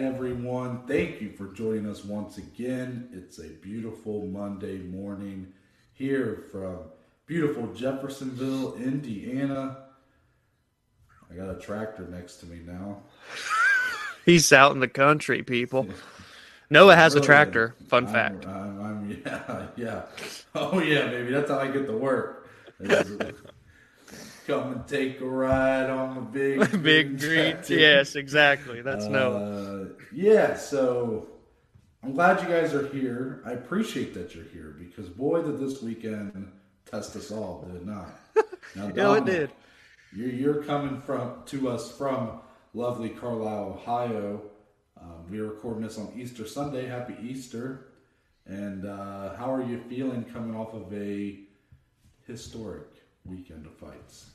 Everyone. Thank you for joining us once again. It's a beautiful Monday morning here from beautiful Jeffersonville, Indiana. I got a tractor next to me now. He's out in the country, people. Noah has a tractor. Fun I'm- fact. I'm, I'm- yeah, yeah. Oh yeah, baby. That's how I get to work. Come and take a ride on the big Big green. tractor. Yes, exactly. That's. Uh, yeah, so I'm glad you guys are here. I appreciate that you're here because boy, did this weekend test us all, did it not? Now, Yeah, it did. You're, you're coming from to us from lovely Carlisle, Ohio. Um, we are recording this on Easter Sunday. Happy Easter! And uh, how are you feeling coming off of a historic weekend of fights?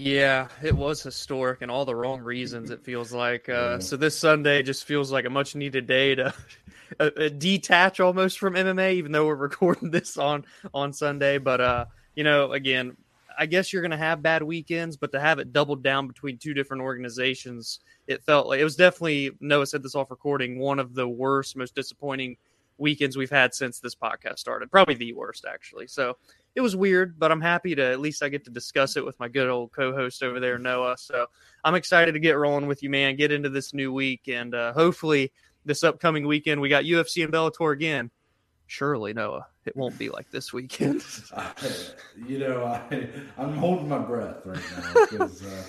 Yeah, it was historic and all the wrong reasons, it feels like. Uh, So this Sunday just feels like a much needed day to uh, detach almost from MMA, even though we're recording this on, on Sunday. But, uh, you know, again, I guess you're going to have bad weekends, but to have it doubled down between two different organizations, it felt like it was definitely, Noah said this off recording, one of the worst, most disappointing weekends we've had since this podcast started. Probably the worst, actually. So it was weird, but I'm happy to at least I get to discuss it with my good old co-host over there, Noah. So I'm excited to get rolling with you, man. Get into this new week, and uh, hopefully this upcoming weekend we got UFC and Bellator again. Surely, Noah, it won't be like this weekend. I, you know, I I'm holding my breath right now because, uh,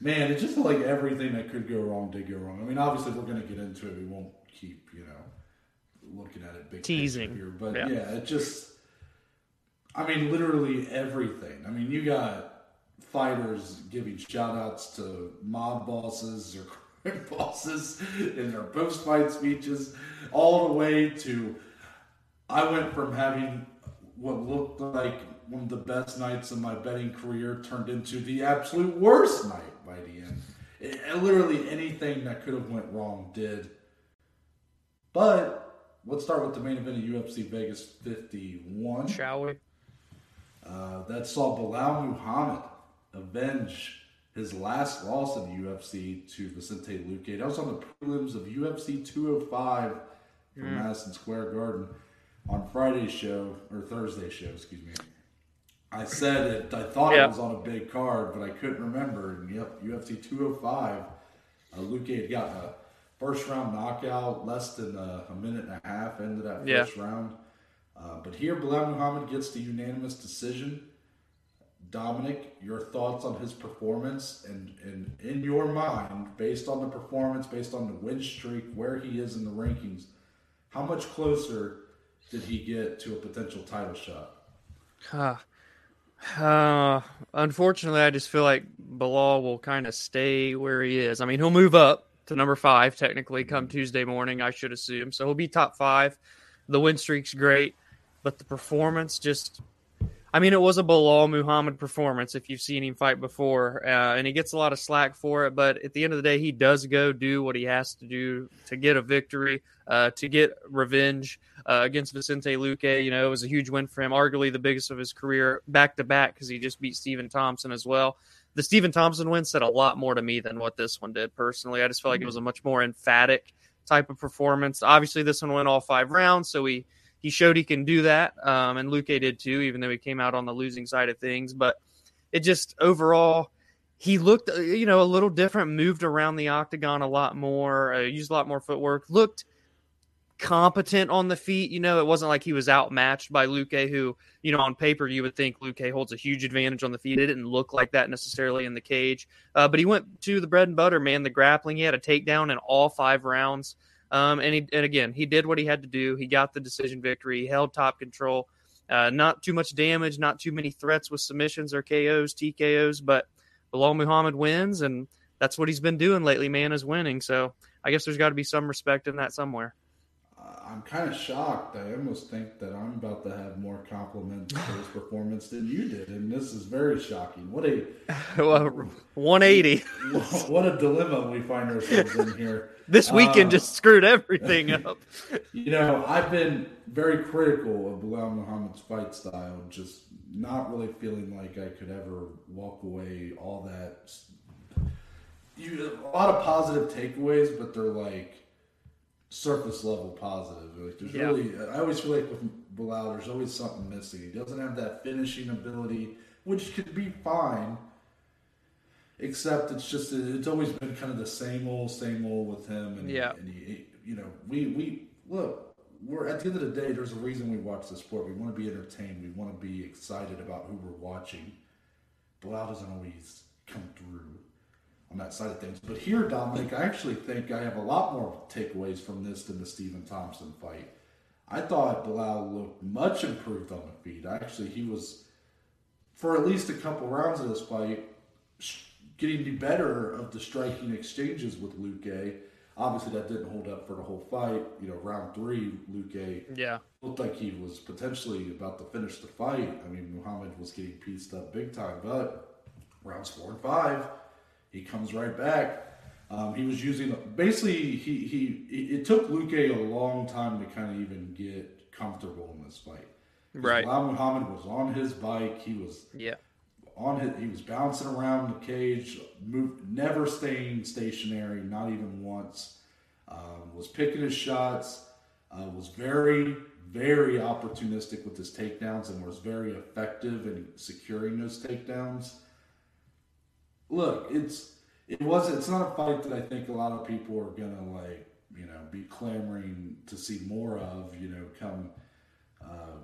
man, it's just like everything that could go wrong did go wrong. I mean, obviously, we're going to get into it. We won't keep, you know, looking at it big Teasing. here, but Yeah. yeah. it just, I mean, literally everything. I mean, you got fighters giving shout outs to mob bosses or crime bosses in their post fight speeches, all the way to I went from having what looked like one of the best nights of my betting career turned into the absolute worst night by the end. It, it- literally anything that could have went wrong did. But let's start with the main event of UFC Vegas 51. Shall we? Uh, that saw Bilal Muhammad avenge his last loss in the UFC to Vicente Luque. That was on the prelims of UFC 205 from Madison Square Garden on Friday's show or Thursday's show, excuse me. I said it. I thought Yeah. it was on a big card, but I couldn't remember. And yep, UFC 205. Uh, Luque had gotten a first round knockout, less than a, a minute and a half into that Yeah. first round. Uh, but here, Bilal Muhammad gets the unanimous decision. Dominic, your thoughts on his performance and, and in your mind, based on the performance, based on the win streak, where he is in the rankings, how much closer did he get to a potential title shot? Uh, uh, unfortunately, I just feel like Bilal will kind of stay where he is. I mean, he'll move up to number five technically come Tuesday morning, I should assume. So he'll be top five. The win streak's great, but the performance just. I mean, it was a Bilal Muhammad performance if you've seen him fight before, uh, and he gets a lot of slack for it. But at the end of the day, he does go do what he has to do to get a victory, uh, to get revenge uh, against Vicente Luque. You know, it was a huge win for him, arguably the biggest of his career, back to back, because he just beat Stephen Thompson as well. The Stephen Thompson win said a lot more to me than what this one did personally. I just felt like it was a much more emphatic type of performance. Obviously, this one went all five rounds, so he he showed he can do that, um, and Luque did too, even though he came out on the losing side of things. But it just overall, he looked uh, you know a little different, moved around the octagon a lot more, uh, used a lot more footwork, looked competent on the feet. You know, it wasn't like he was outmatched by Luque, who, you know, on paper you would think Luque holds a huge advantage on the feet. It didn't look like that necessarily in the cage. Uh, but he went to the bread and butter, man, the grappling. He had a takedown in all five rounds. Um, and he and again, he did what he had to do. He got the decision victory, he held top control. Uh, not too much damage, not too many threats with submissions or KOs, TKOs, but Bilal Muhammad wins, and that's what he's been doing lately, man, is winning. So I guess there's got to be some respect in that somewhere. I'm kind of shocked. I almost think that I'm about to have more compliments for his performance than you did, and this is very shocking. What a well, 180. what a dilemma we find ourselves in here. This weekend Uh, just screwed everything up. You know, I've been very critical of Bilal Muhammad's fight style, just not really feeling like I could ever walk away all that. you a lot of positive takeaways, but they're like surface level positive. Like there's Yeah. really, I always feel like with Bilal, there's always something missing. He doesn't have that finishing ability, which could be fine. Except it's just it's always been kind of the same old, same old with him, and Yeah. and he, you know, we we look. We're at the end of the day. There's a reason we watch the sport. We want to be entertained. We want to be excited about who we're watching. Bilal doesn't always come through on that side of things. But here, Dominic, I actually think I have a lot more takeaways from this than the Stephen Thompson fight. I thought Bilal looked much improved on the feet. Actually, he was, for at least a couple rounds of this fight, getting the better of the striking exchanges with Luque. Obviously, that didn't hold up for the whole fight. You know, round three, Luque Yeah. looked like he was potentially about to finish the fight. I mean, Muhammad was getting pieced up big time, but rounds four and five, he comes right back. Um, he was using basically he he it took Luque a long time to kind of even get comfortable in this fight. Right. Muhammad was on his bike, he was Yeah. on his, he was bouncing around the cage, move, never staying stationary, not even once. Um, was picking his shots, uh, was very, very opportunistic with his takedowns, and was very effective in securing those takedowns. Look, it's it wasn't. It's not a fight that I think a lot of people are gonna like, you know, be clamoring to see more of. You know, come uh,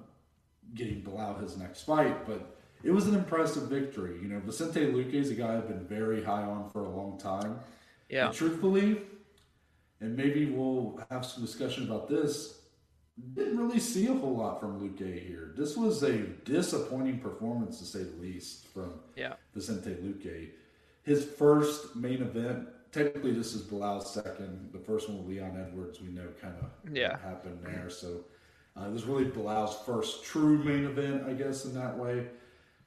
getting Bilal his next fight, but it was an impressive victory. You know, Vicente Luque is a guy I've been very high on for a long time. Yeah. And truthfully, and maybe we'll have some discussion about this. Didn't really see a whole lot from Luque here. This was a disappointing performance, to say the least, from Yeah. Vicente Luque. His first main event, technically, this is Bilal's second. The first one with Leon Edwards, we know kind of Yeah. happened there. So uh, it was really Bilal's first true main event, I guess, in that way.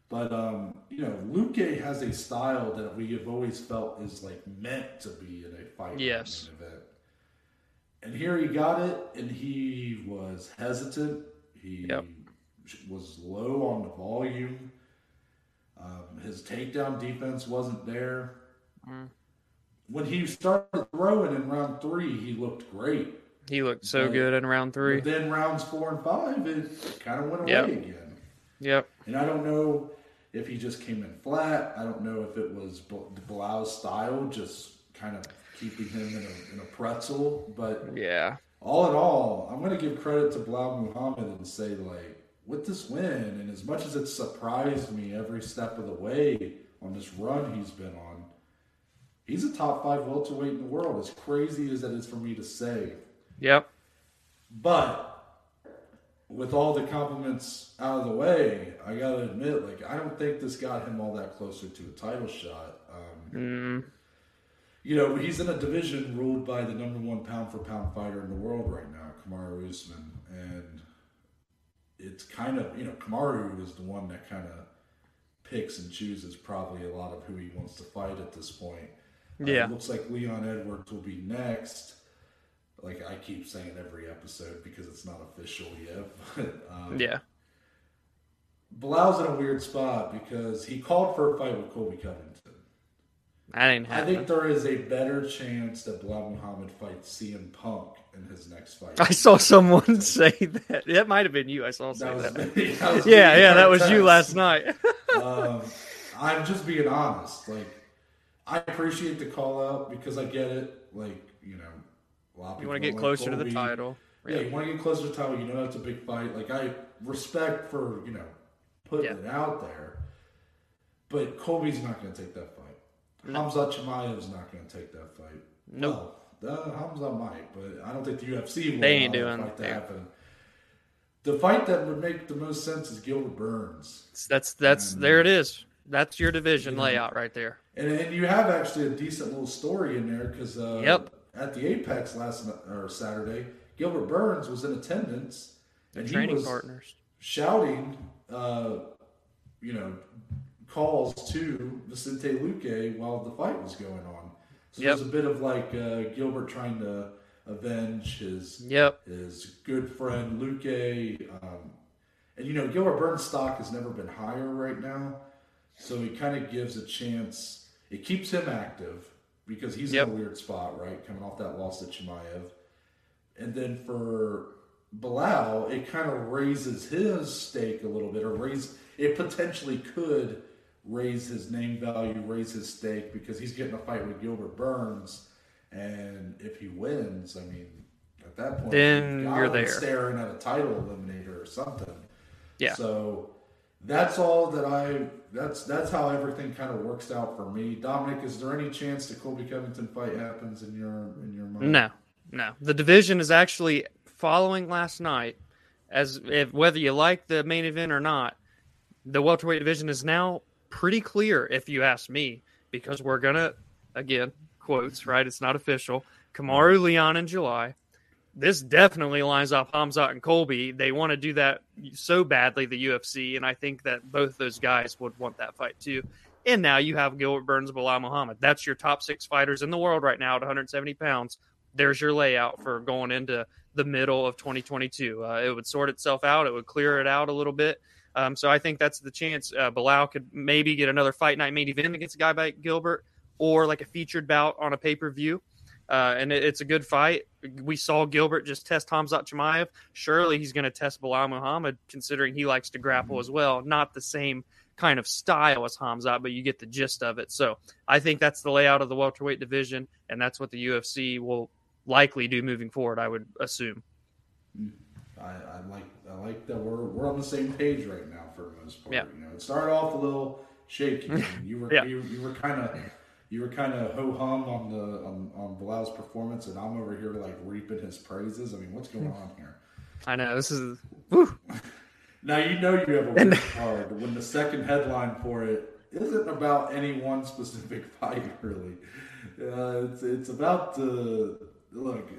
But um, you know, Luque has a style that we have always felt is like meant to be in a fight Yes. event. And here he got it, and he was hesitant. He Yep. was low on the volume. Um, his takedown defense wasn't there. Mm. When he started throwing in round three, he looked great. He looked so But- good in round three. But then rounds four and five, it kind of went away Yep. again. Yep. And I don't know if he just came in flat. I don't know if it was Bl- Bilal's style just kind of keeping him in a, in a pretzel. But Yeah. all in all, I'm going to give credit to Bilal Muhammad and say, like, with this win, and as much as it surprised me every step of the way on this run he's been on, he's a top five welterweight in the world. As crazy as that is for me to say. Yep. But with all the compliments out of the way, I gotta admit, like I don't think this got him all that closer to a title shot. Um, Mm, you know, he's in a division ruled by the number one pound for pound fighter in the world right now, Kamaru Usman, and it's kind of you know Kamaru is the one that kind of picks and chooses probably a lot of who he wants to fight at this point. Yeah. it looks like Leon Edwards will be next. Like I keep saying every episode because it's not official yet. But um, yeah. Bilal's in a weird spot because he called for a fight with Colby Covington. That ain't I think there is a better chance that Bilal Muhammad fights CM Punk in his next fight. I saw someone say that. That might have been you. I saw say That was that. me. That Yeah, yeah, that was you last night. um, I'm just being honest. Like, I appreciate the call out because I get it. Like, you know, a lot of You want to get don't closer to the Colby. title. Yeah, you want to get closer to the title. You know that's a big fight. Like, I respect for you know putting Yeah. it out there, but Colby's not going to take that fight. No. Hamza Chimaev is not going to take that fight. Nope. Uh, Hamza might, but I don't think the UFC will They ain't that doing- yeah. happen. The fight that would make the most sense is Gilbert Burns. That's that's And- there it is. That's your division You know, layout right there. And, and you have actually a decent little story in there because uh, Yep. at the Apex last or Saturday, Gilbert Burns was in attendance and Training was partners. shouting, uh, you know, calls to Vicente Luque while the fight was going on. So Yep. there's a bit of like uh, Gilbert trying to avenge his Yep. his good friend Luque. Um, and you know, Gilbert Burns' stock has never been higher right now, so he kind of gives a chance. It keeps him active. because he's Yep. in a weird spot, right? Coming off that loss to Chimaev. And then for Bilal, it kind of raises his stake a little bit, or raise it potentially could raise his name value, raise his stake because he's getting a fight with Gilbert Burns, and if he wins, I mean, at that point, Then you've you're there. staring at a title eliminator or something. Yeah. So that's all that I. That's that's how everything kind of works out for me. Dominic, is there any chance the Colby Covington fight happens in your in your mind? No, no. The division is actually following last night, as if whether you like the main event or not, the welterweight division is now pretty clear, if you ask me, because we're gonna again quotes right. It's not official. Kamaru Leon in July. This definitely lines up Hamzat and Colby. They want to do that so badly, the UFC, and I think that both those guys would want that fight too. And now you have Gilbert Burns, Bilal Muhammad. That's your top six fighters in the world right now at 170 pounds. There's your layout for going into the middle of 2022. Uh, it would sort itself out. It would clear it out a little bit. Um, so I think that's the chance. Uh, Bilal could maybe get another fight night main event against a guy like Gilbert, or like a featured bout on a pay per view. Uh, and it, it's a good fight. We saw Gilbert just test Hamzat Chimaev. Surely he's going to test Bilal Muhammad, considering he likes to grapple as well. Not the same kind of style as Hamzat, but you get the gist of it. So I think that's the layout of the welterweight division, and that's what the UFC will likely do moving forward. I would assume. I, I like I like that we're we're on the same page right now for the most part. Yeah. You know, it started off a little shaky. Mm-hmm. you were Yeah. you, you were kind of you were kind of ho hum on the on, on Bilal's performance, and I'm over here like reaping his praises. I mean, what's going mm. on here? I know this is. Now you know you have a weird card when the second headline for it isn't about any one specific fight, really. Uh, it's it's about the look.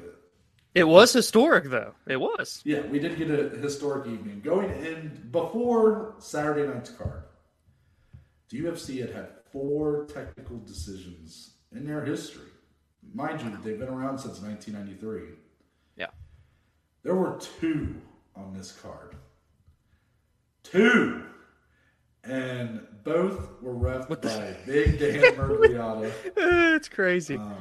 It was historic, though. It was. Yeah, we did get a historic evening going in before Saturday night's card. The UFC had had four technical decisions in their history. Mind you, they've been around since 1993. Yeah. There were two on this card. Two! And both were ref by Big Dan Miragliotta. it's crazy. Um,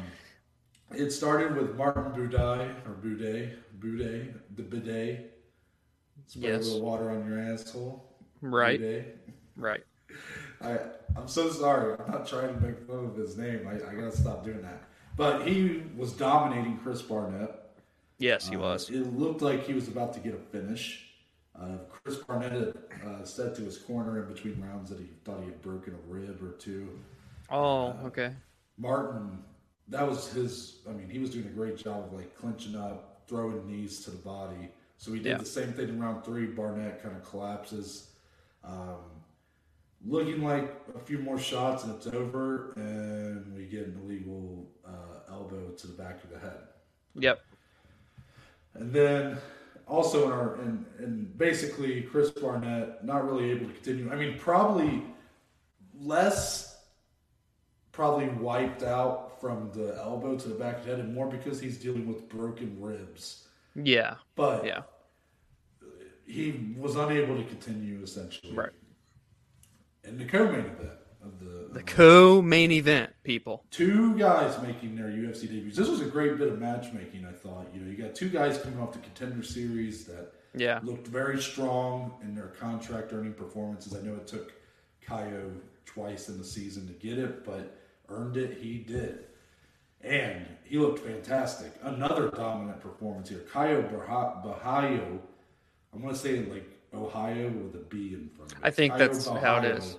it started with Martin Buday or Buday, Buday, the bidet. Spray Yes. a little water on your asshole. right. Buday. Right. I, I'm so sorry. I'm not trying to make fun of his name. I, I gotta stop doing that. But he was dominating Chris Barnett. Yes, he Uh, was. It looked like he was about to get a finish. Uh, Chris Barnett had uh, said to his corner in between rounds that he thought he had broken a rib or two. Oh, okay. Martin, that was his. I mean, he was doing a great job of like clinching up, throwing knees to the body. So he did Yeah. the same thing in round three. Barnett kind of collapses, um, looking like a few more shots and it's over, and we get an illegal uh, elbow to the back of the head. Yep. And then also in our and and basically Chris Barnett not really able to continue. I mean, probably less probably wiped out from the elbow to the back of the head and more because he's dealing with broken ribs. Yeah. But Yeah. he was unable to continue essentially. Right. In the co-main event of the, The co-main event, people. two guys making their UFC debuts. This was a great bit of matchmaking, I thought. You know, you got two guys coming off the contender series that Yeah. looked very strong in their contract earning performances. I know it took Caio twice in the season to get it, but earned it, he did. And he looked fantastic. Another dominant performance here. Baha- Borralho, I'm going to say like Ohio with a B in front of it. I think that's how it is.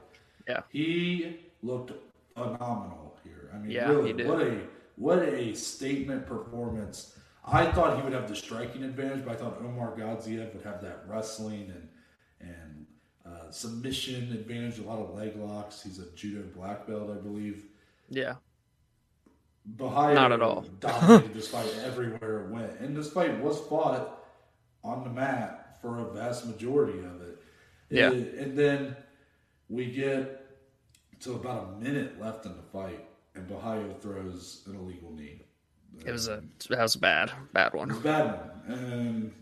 Yeah. He looked phenomenal here. I mean, Yeah, really, what a what a statement performance. I thought he would have the striking advantage, but I thought Omar Gadziev would have that wrestling and and uh, submission advantage. A lot of leg locks. He's a judo black belt, I believe. Yeah. Borralho Not at all. dominated this fight everywhere it went, and this fight was fought on the mat for a vast majority of it. Yeah. It- and then we get to about a minute left in the fight, and Borralho throws an illegal knee. It was a that was a bad bad one. bad one, and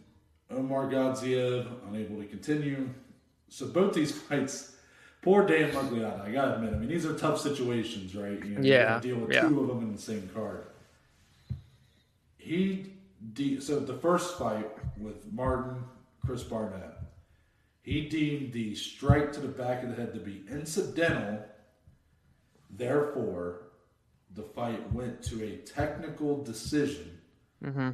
Omar Gadziev unable to continue. So both these fights, Poor Dan Miragliotta. I gotta admit. I mean, these are tough situations, right? You know, Yeah, gotta deal with yeah. two of them in the same card. He de- so the first fight with Martin Chris Barnett, he deemed the strike to the back of the head to be incidental. Therefore, the fight went to a technical decision. Mm-hmm.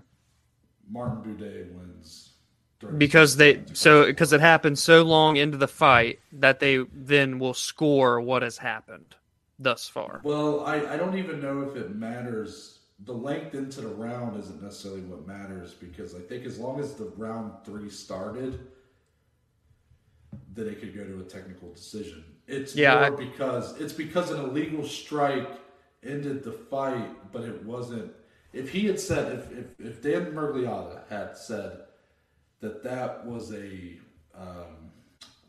Martin Buday wins. 30 because they so because it happened so long into the fight that they then will score what has happened thus far. Well, I, I don't even know if it matters. The length into the round isn't necessarily what matters because I think as long as the round three started, then it could go to a technical decision. It's Yeah, more I- because it's because an illegal strike ended the fight, but it wasn't. If he had said, if if, if Dan Miragliotta had said that that was a um,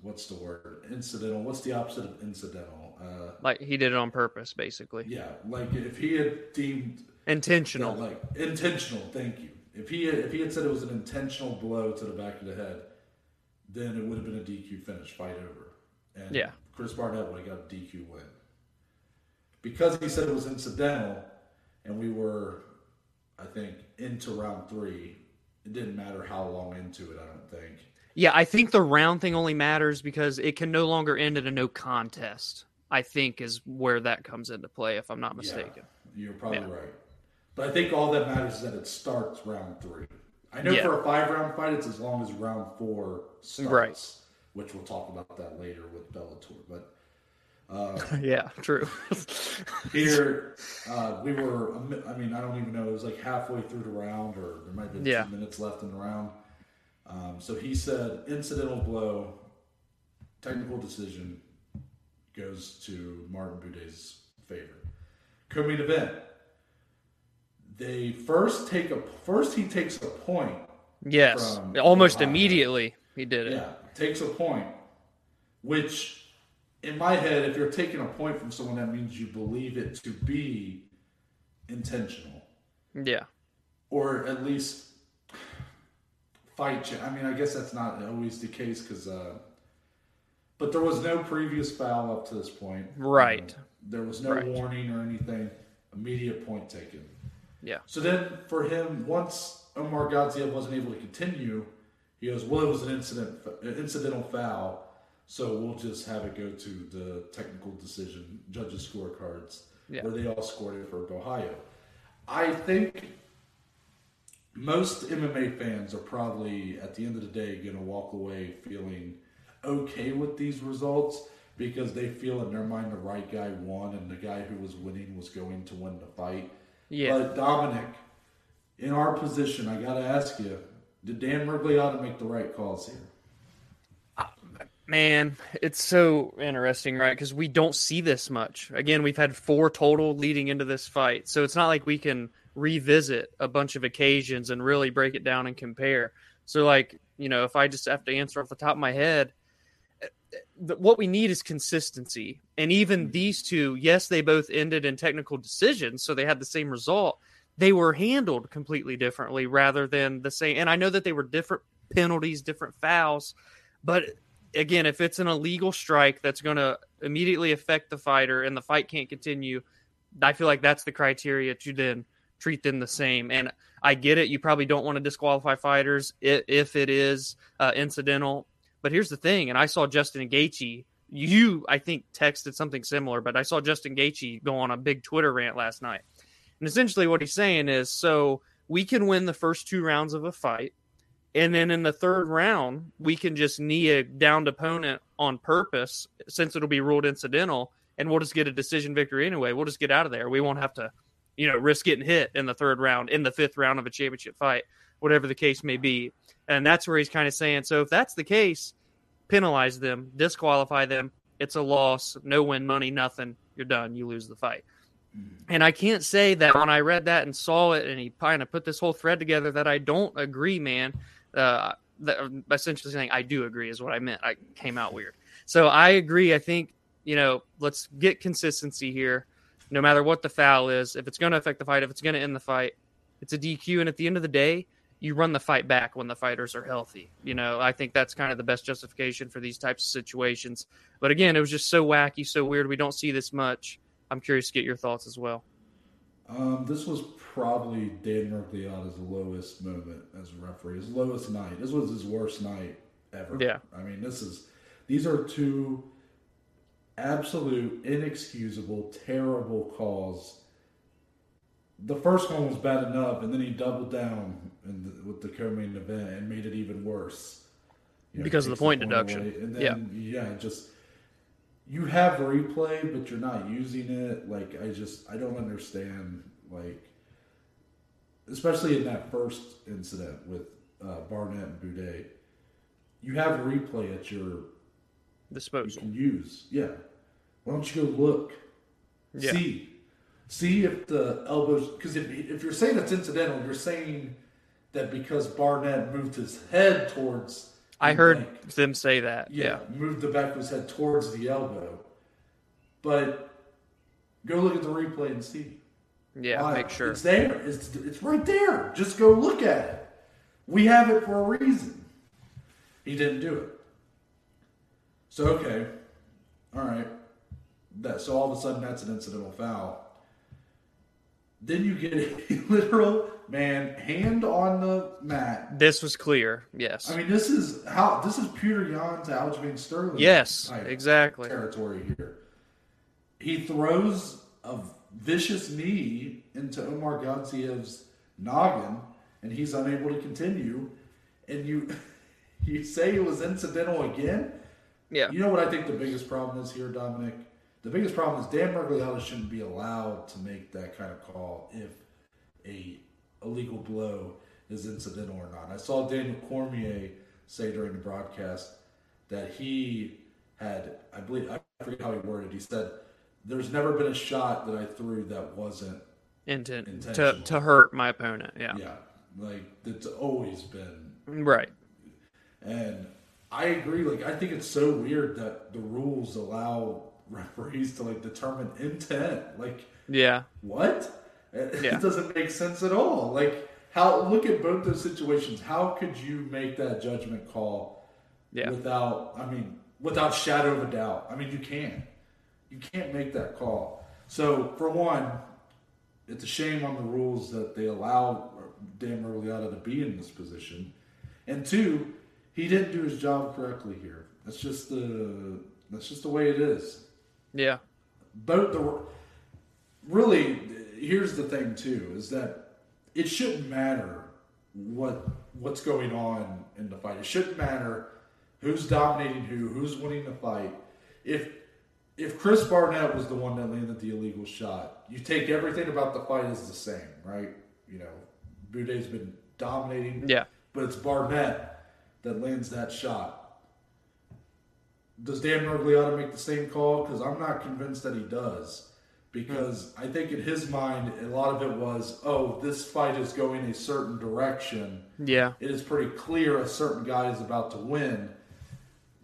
what's the word incidental? What's the opposite of incidental? Uh, Like he did it on purpose, basically yeah, like if he had deemed intentional. that, like intentional, thank you. If he had, if he had said it was an intentional blow to the back of the head, then it would have been a DQ finish, fight over, and Yeah. Chris Barnett would have got a DQ win. Because he said it was incidental, and we were, I think, into round three. It didn't matter how long into it. I don't think. Yeah, I think the round thing only matters because it can no longer end in a no contest. I think is where that comes into play, if I'm not mistaken. Yeah, you're probably Yeah. right. But I think all that matters is that it starts round three. I know Yeah. for a five round fight, it's as long as round four starts, Right. which we'll talk about that later with Bellator. But yeah, true. here, uh, we were, I mean, I don't even know, it was like halfway through the round, or there might have been Yeah. two minutes left in the round. Um, so he said, incidental blow, technical decision goes to Martin Buday's favor. Co-main event. They first take a first he takes a point. yes, almost Ohio. immediately he did it. Yeah, takes a point, which in my head, if you're taking a point from someone, that means you believe it to be intentional, Yeah, or at least fight. I mean, I guess that's not always the case because, uh, but there was no previous foul up to this point. Right. Uh, there was no Right. warning or anything. Immediate point taken. yeah, So then, for him, once Omar Gadziev wasn't able to continue, he goes, "Well, it was an incident, an incidental foul, so we'll just have it go to the technical decision judges' scorecards, Yeah. where they all scored it for Ohio." I think most MMA fans are probably, at the end of the day, going to walk away feeling okay with these results because they feel in their mind the right guy won and the guy who was winning was going to win the fight. yeah. But Dominic, in our position, I gotta ask you: Did Dan Miragliotta make the right calls here? Man, it's so interesting, right? Because we don't see this much. Again, we've had four total leading into this fight, so it's not like we can revisit a bunch of occasions and really break it down and compare. So, like, you know, if I just have to answer off the top of my head, eh, what we need is consistency. And even these two, yes, they both ended in technical decisions, so they had the same result. They were handled completely differently rather than the same. And I know that they were different penalties, different fouls, but again, if it's an illegal strike that's going to immediately affect the fighter and the fight can't continue, I feel like that's the criteria to then treat them the same. And I get it. You probably don't want to disqualify fighters if it is uh, incidental. But here's the thing, and I saw Justin Gaethje. You, I think, texted something similar, but I saw Justin Gaethje go on a big Twitter rant last night. And essentially, what he's saying is, so we can win the first two rounds of a fight, and then in the third round, we can just knee a downed opponent on purpose, since it'll be ruled incidental, and we'll just get a decision victory anyway. We'll just get out of there. We won't have to, you know, risk getting hit in the third round, in the fifth round of a championship fight, whatever the case may be. And that's where he's kind of saying, so if that's the case, penalize them, disqualify them. It's a loss, no win money, nothing. You're done. You lose the fight. And I can't say that when I read that and saw it, and he kind of put this whole thread together, that I don't agree, man. Uh, that, essentially saying I do agree is what I meant. I came out weird. So I agree. I think you know, let's get consistency here. No matter what the foul is, if it's going to affect the fight, if it's going to end the fight, it's a DQ. And at the end of the day, you run the fight back when the fighters are healthy. You know, I think that's kind of the best justification for these types of situations. But again, it was just so wacky, so weird. We don't see this much. I'm curious to get your thoughts as well. Um, this was probably Dan Miragliotta's lowest moment as a referee, his lowest night. This was his worst night ever. Yeah. I mean, this is these are two absolute, inexcusable, terrible calls. The first one was bad enough, and then he doubled down the, with the co-main event and made it even worse. You know, because of the point deduction. Away. And then, yeah. yeah, just you have replay, but you're not using it. Like I just I don't understand. Like especially in that first incident with uh, Barnett and Buday, you have replay at your disposal. You can use. Yeah. Why don't you go look? Yeah. See. See if the elbows because if if you're saying it's incidental, you're saying that because Barnett moved his head towards I heard neck, them say that. Yeah, yeah, moved the back of his head towards the elbow. But go look at the replay and see. Yeah, Why? make sure it's there. It's it's right there. Just go look at it. We have it for a reason. He didn't do it. So okay, all right. That so all of a sudden that's an incidental foul. Then you get a literal man hand on the mat. This was clear. Yes. I mean, this is how this is Petr Yan's Aljamain Sterling. Yes, exactly. Territory here. He throws a vicious knee into Omar Gadzhiev's noggin, and he's unable to continue. And you, you say it was incidental again. Yeah. You know what I think the biggest problem is here, Dominic? The biggest problem is Dan Miragliotta shouldn't be allowed to make that kind of call if a illegal blow is incidental or not. I saw Daniel Cormier say during the broadcast that he had, I believe, I forget how he worded. He said, "There's never been a shot that I threw that wasn't intent to to hurt my opponent." Yeah, yeah, like it's always been right. And I agree. Like I think it's so weird that the rules allow referees to like determine intent. Like yeah, what? It, yeah. it doesn't make sense at all. Like how? Look at both those situations. How could you make that judgment call? Yeah. Without, I mean, without shadow of a doubt. I mean, you can't. You can't make that call. So for one, it's a shame on the rules that they allow Dan Miragliotta to be in this position, and two, he didn't do his job correctly here. That's just the that's just the way it is. Yeah. Both the really here's the thing too is that it shouldn't matter what what's going on in the fight. It shouldn't matter who's dominating who, who's winning the fight. If if Chris Barnett was the one that landed the illegal shot, you take everything about the fight as the same, right? You know, Buday's been dominating. Yeah. But it's Barnett that lands that shot. Does Dan Miragliotta make the same call? Because I'm not convinced that he does. Because I think in his mind, a lot of it was, oh, this fight is going a certain direction. Yeah. It is pretty clear a certain guy is about to win.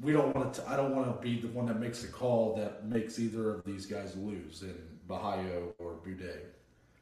We don't want to. I don't want to be the one that makes a call that makes either of these guys lose in Borralho or Buday.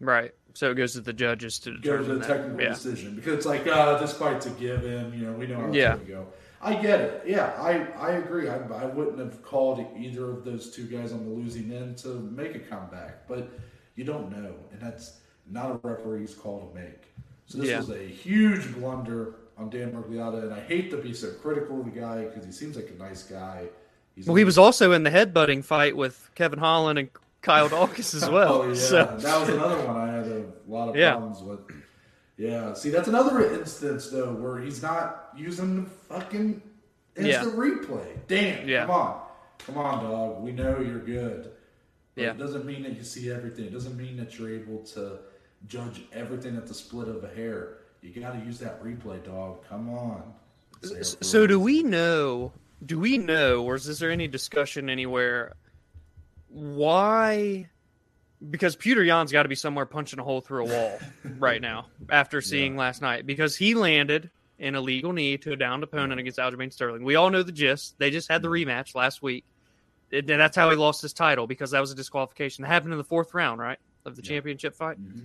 Right. So it goes to the judges to determine go to the technical yeah. decision because it's like uh, this fight's a given. You know, we know how it's yeah. going to go. I get it. Yeah, I, I agree. I, I wouldn't have called either of those two guys on the losing end to make a comeback, but you don't know, and that's not a referee's call to make. So this yeah. was a huge blunder on Dan Miragliotta, and I hate to be so critical of the guy because he seems like a nice guy. He's well, he was also in the headbutting fight with Kevin Holland and Kyle Daukaus as oh, well. oh yeah, so. that was another one I had a lot of yeah. problems with. Yeah, see, that's another instance though where he's not using the fucking instant yeah. replay. Damn, yeah. come on, come on, dog. We know you're good. But yeah, it doesn't mean that you see everything. It doesn't mean that you're able to judge everything at the split of a hair. You got to use that replay, dog. Come on. So, do we know? Do we know, or is there any discussion anywhere why because Petr Yan's got to be somewhere punching a hole through a wall right now after seeing yeah. last night because he landed an illegal knee to a downed opponent against Aljamain Sterling. We all know the gist. They just had the rematch last week. and that's how he lost his title because that was a disqualification. That happened in the fourth round, right, of the yeah. championship fight. Mm-hmm.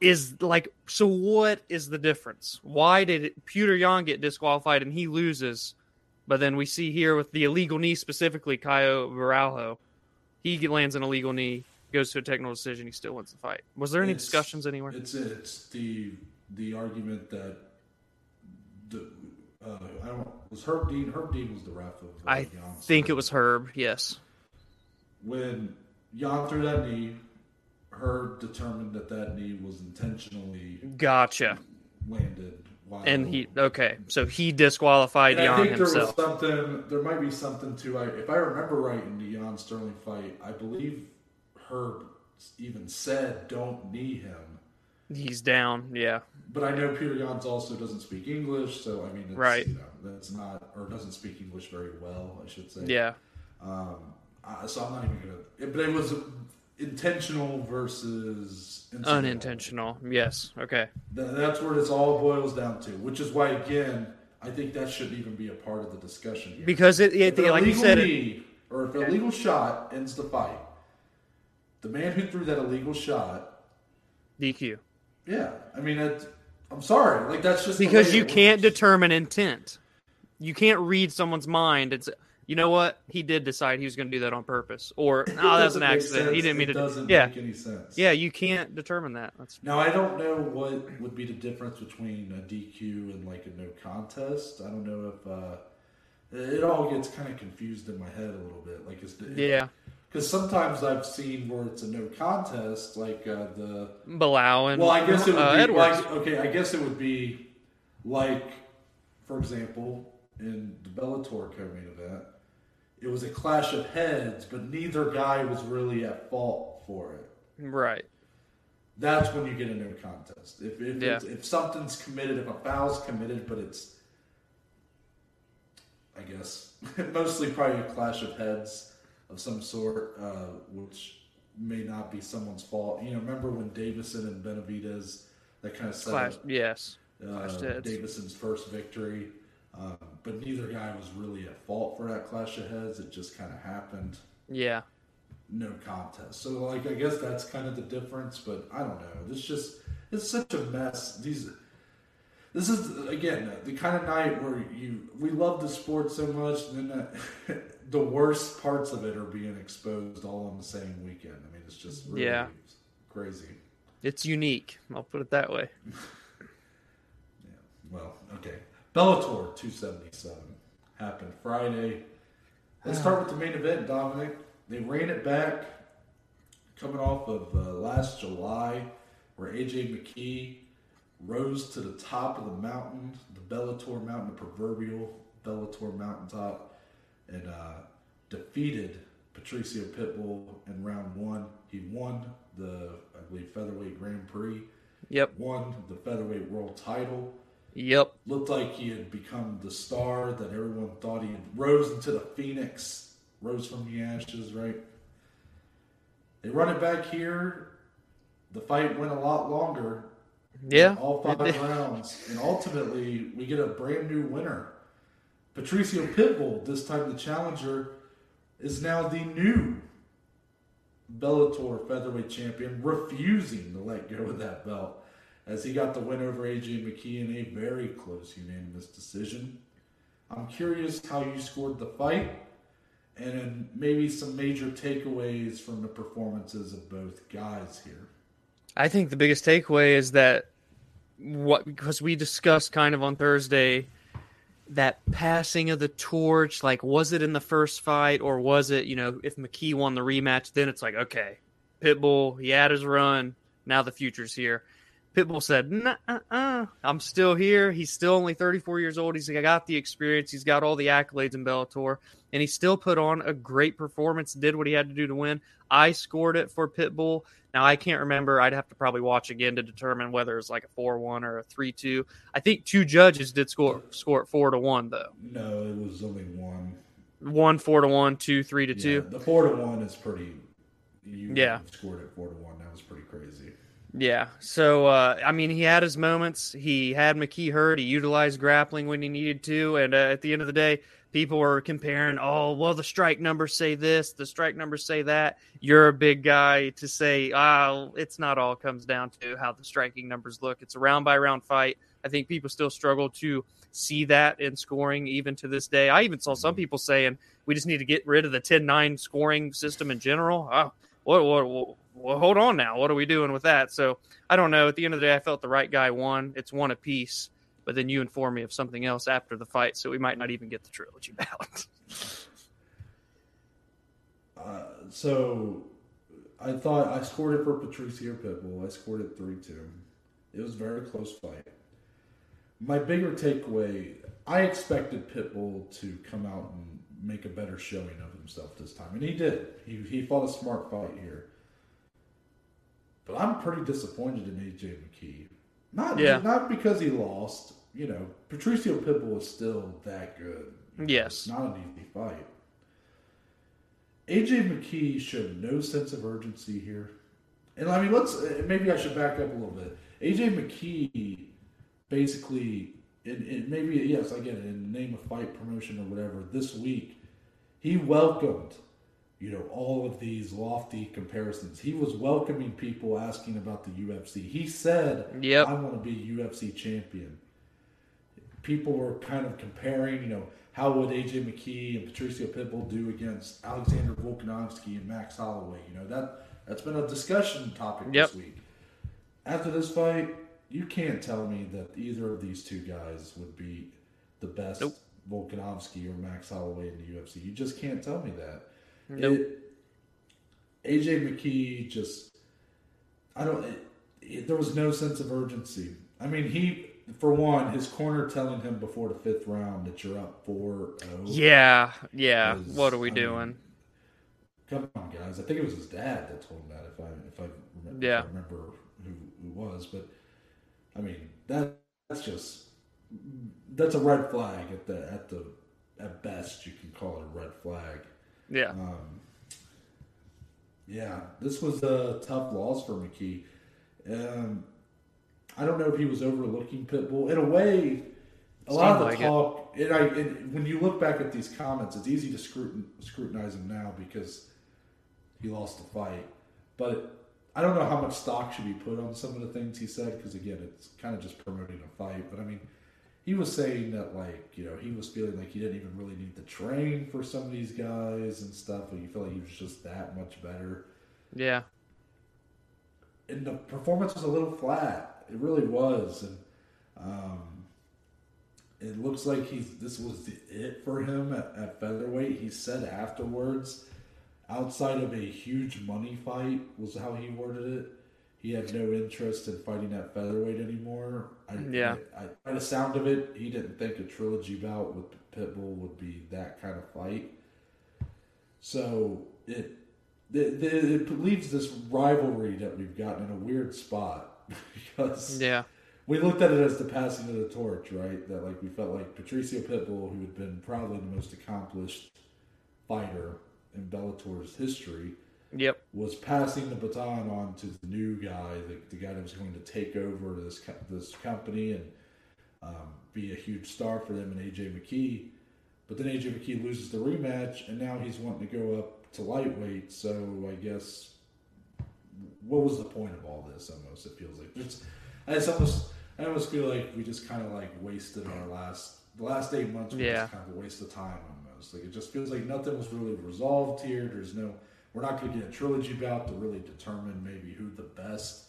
is like so what is the difference why did it, Petr Yan get disqualified and he loses but then we see here with the illegal knee specifically Caio Borralho he lands an illegal knee goes to a technical decision he still wins the fight was there any It's- discussions anywhere It's it's the the argument that the uh, I don't was Herb Dean. Herb Dean was the ref of. Uh, I Yan's think it was Herb yes when Yan threw that knee. Herb determined that that knee was intentionally gotcha landed. While, and he okay so he disqualified And I Yan think there was something. There might be something to. I, if I remember right in the Yan Sterling fight, I believe Herb even said, "Don't knee him." he's down yeah But I know Petr Yan's also doesn't speak English, so I mean, it's, Right. You know, that's not, or doesn't speak English very well, I should say. yeah Um, I, so I'm not even gonna. It, but it was intentional versus incidental. unintentional yes okay Th- that's where this all boils down to. Which is why, again, I think that shouldn't even be a part of the discussion here. because it, it an like you said it, knee, or if an illegal shot ends the fight, the man who threw that illegal shot, DQ yeah, I mean, it, I'm sorry, like that's just because you can't works. determine intent. You can't read someone's mind say, you know what, he did decide he was going to do that on purpose, or It oh, that an accident. He didn't mean it to. doesn't Yeah, make any sense. yeah, you can't determine that. That's Now I don't know what would be the difference between a DQ and like a no contest. I don't know if uh, it all gets kind of confused in my head a little bit. Like, it's, yeah, because sometimes I've seen where it's a no contest, like uh, the Bilal and well, I guess it would uh, be Edwards. like okay, I guess it would be like, for example, in the Bellator co-main event, it was a clash of heads, but neither guy was really at fault for it. right. That's when you get a no contest. If if, Yeah. if something's committed, if a foul's committed, but it's, I guess, mostly probably a clash of heads of some sort, uh, which may not be someone's fault. You know, remember when Deiveson and Benavidez that kind of set Clash, up yes, uh. Deiveson's first victory, um, but neither guy was really at fault for that clash of heads. It just kind of happened yeah, no contest. So like I guess that's kind of the difference, but I don't know. This just it's such a mess. These this is again the kind of night where you we love the sport so much, and then the, the worst parts of it are being exposed all on the same weekend. I mean, it's just really Yeah. crazy. it's unique. I'll put it that way. yeah. Well, okay. Bellator 277 happened Friday. Let's start with the main event, Dominic. They ran it back coming off of uh, last July where AJ McKee rose to the top of the mountain, the Bellator mountain, the proverbial Bellator mountaintop, and uh, defeated Patricio Pitbull in round one. He won the, I believe, featherweight Grand Prix, Yep, won the featherweight world title yep, looked like he had become the star that everyone thought he had rose into the phoenix, rose from the ashes, right? They run it back here. The fight went a lot longer. yeah. All five rounds. And ultimately, we get a brand new winner. Patricio Pitbull, this time the challenger, is now the new Bellator featherweight champion, refusing to let go of that belt as he got the win over AJ McKee in a very close unanimous decision. I'm curious how you scored the fight and maybe some major takeaways from the performances of both guys here. I think the biggest takeaway is that what because we discussed kind of on Thursday that passing of the torch, like was it in the first fight or was it, you know, if McKee won the rematch, then it's like, okay, Pitbull, he had his run, now the future's here. Pitbull said, nah, uh, uh, I'm still here. He's still only 34 years old. He's got the experience. He's got all the accolades in Bellator, and he still put on a great performance, did what he had to do to win. I scored it for Pitbull. Now, I can't remember. I'd have to probably watch again to determine whether it's like a 4 1 or a 3 2. I think two judges did score score it 4 to 1, though. No, it was only one. One 4 to 1, two 3 to 2. The four to one is pretty. You Yeah. scored it four to one. That was pretty crazy. Yeah. So uh, I mean, he had his moments. He had McKee hurt. He utilized grappling when he needed to, and uh, at the end of the day, people are comparing, oh, well, the strike numbers say this, the strike numbers say that. You're a big guy to say, oh, it's not all comes down to how the striking numbers look. It's a round by round fight. I think people still struggle to see that in scoring even to this day. I even saw some mm-hmm. people saying we just need to get rid of the 10 9 scoring system in general. Oh, what, what, what, well, hold on now. What are we doing with that? So I don't know. At the end of the day, I felt the right guy won. It's one apiece but then you inform me of something else after the fight, so we might not even get the trilogy bout. uh, so I thought I scored it for Patricio Pitbull. I scored it 3 2. It was a very close fight. My bigger takeaway I expected Pitbull to come out and make a better showing of himself this time, and he did. He, he fought a smart fight here. But I'm pretty disappointed in AJ McKee. Not, yeah. not because he lost you know, Patricio Pitbull is still that good. Yes. It's not an easy fight. AJ McKee showed no sense of urgency here. And I mean, let's maybe I should back up a little bit. AJ McKee basically, in, in maybe, yes, I get it, in the name of fight promotion or whatever, this week, he welcomed, you know, all of these lofty comparisons. He was welcoming people asking about the UFC. He said, yep. I want to be UFC champion people were kind of comparing, you know, how would AJ McKee and Patricio Pitbull do against Alexander Volkanovski and Max Holloway? You know, that that's been a discussion topic yep. this week. After this fight, you can't tell me that either of these two guys would be the best nope. Volkanovski or Max Holloway in the UFC. You just can't tell me that. Nope. It, AJ McKee just, I don't. It, it, there was no sense of urgency. I mean, he for one, his corner telling him before the fifth round that you're up 4 Yeah, yeah. Was, what are we I doing? Mean, come on, guys. I think it was his dad that told him that. If I if I remember, yeah. I remember who who was, but I mean that that's just that's a red flag at the at the at best you can call it a red flag. Yeah. Um, yeah, this was a tough loss for McKee. Um, I don't know if he was overlooking Pitbull. In a way, a lot of the like talk, it. I, it, when you look back at these comments, it's easy to scrutin, scrutinize him now because he lost the fight. But I don't know how much stock should be put on some of the things he said because, again, it's kind of just promoting a fight. But I mean, he was saying that, like, you know, he was feeling like he didn't even really need to train for some of these guys and stuff. But you feel like he was just that much better. Yeah. And the performance was a little flat it really was, and um, it looks like he's this was the it for him at, at featherweight. He said afterwards, outside of a huge money fight, was how he worded it. He had no interest in fighting at featherweight anymore. I, yeah. I, I, by the sound of it, he didn't think a trilogy bout with Pitbull would be that kind of fight. So it it, it leaves this rivalry that we've gotten in a weird spot because yeah, we looked at it as the passing of the torch, right? That like we felt like Patricio Pitbull, who had been probably the most accomplished fighter in Bellator's history, yep, was passing the baton on to the new guy, the, the guy that was going to take over this this company and um, be a huge star for them, and AJ McKee. But then AJ McKee loses the rematch, and now he's wanting to go up to lightweight. So I guess what was the point of all this? Almost it feels like it's. It's almost. I almost feel like we just kind of like wasted our last the last eight months. Was yeah. just kind of a waste of time almost. Like it just feels like nothing was really resolved here. There's no. We're not going to get a trilogy bout to really determine maybe who the best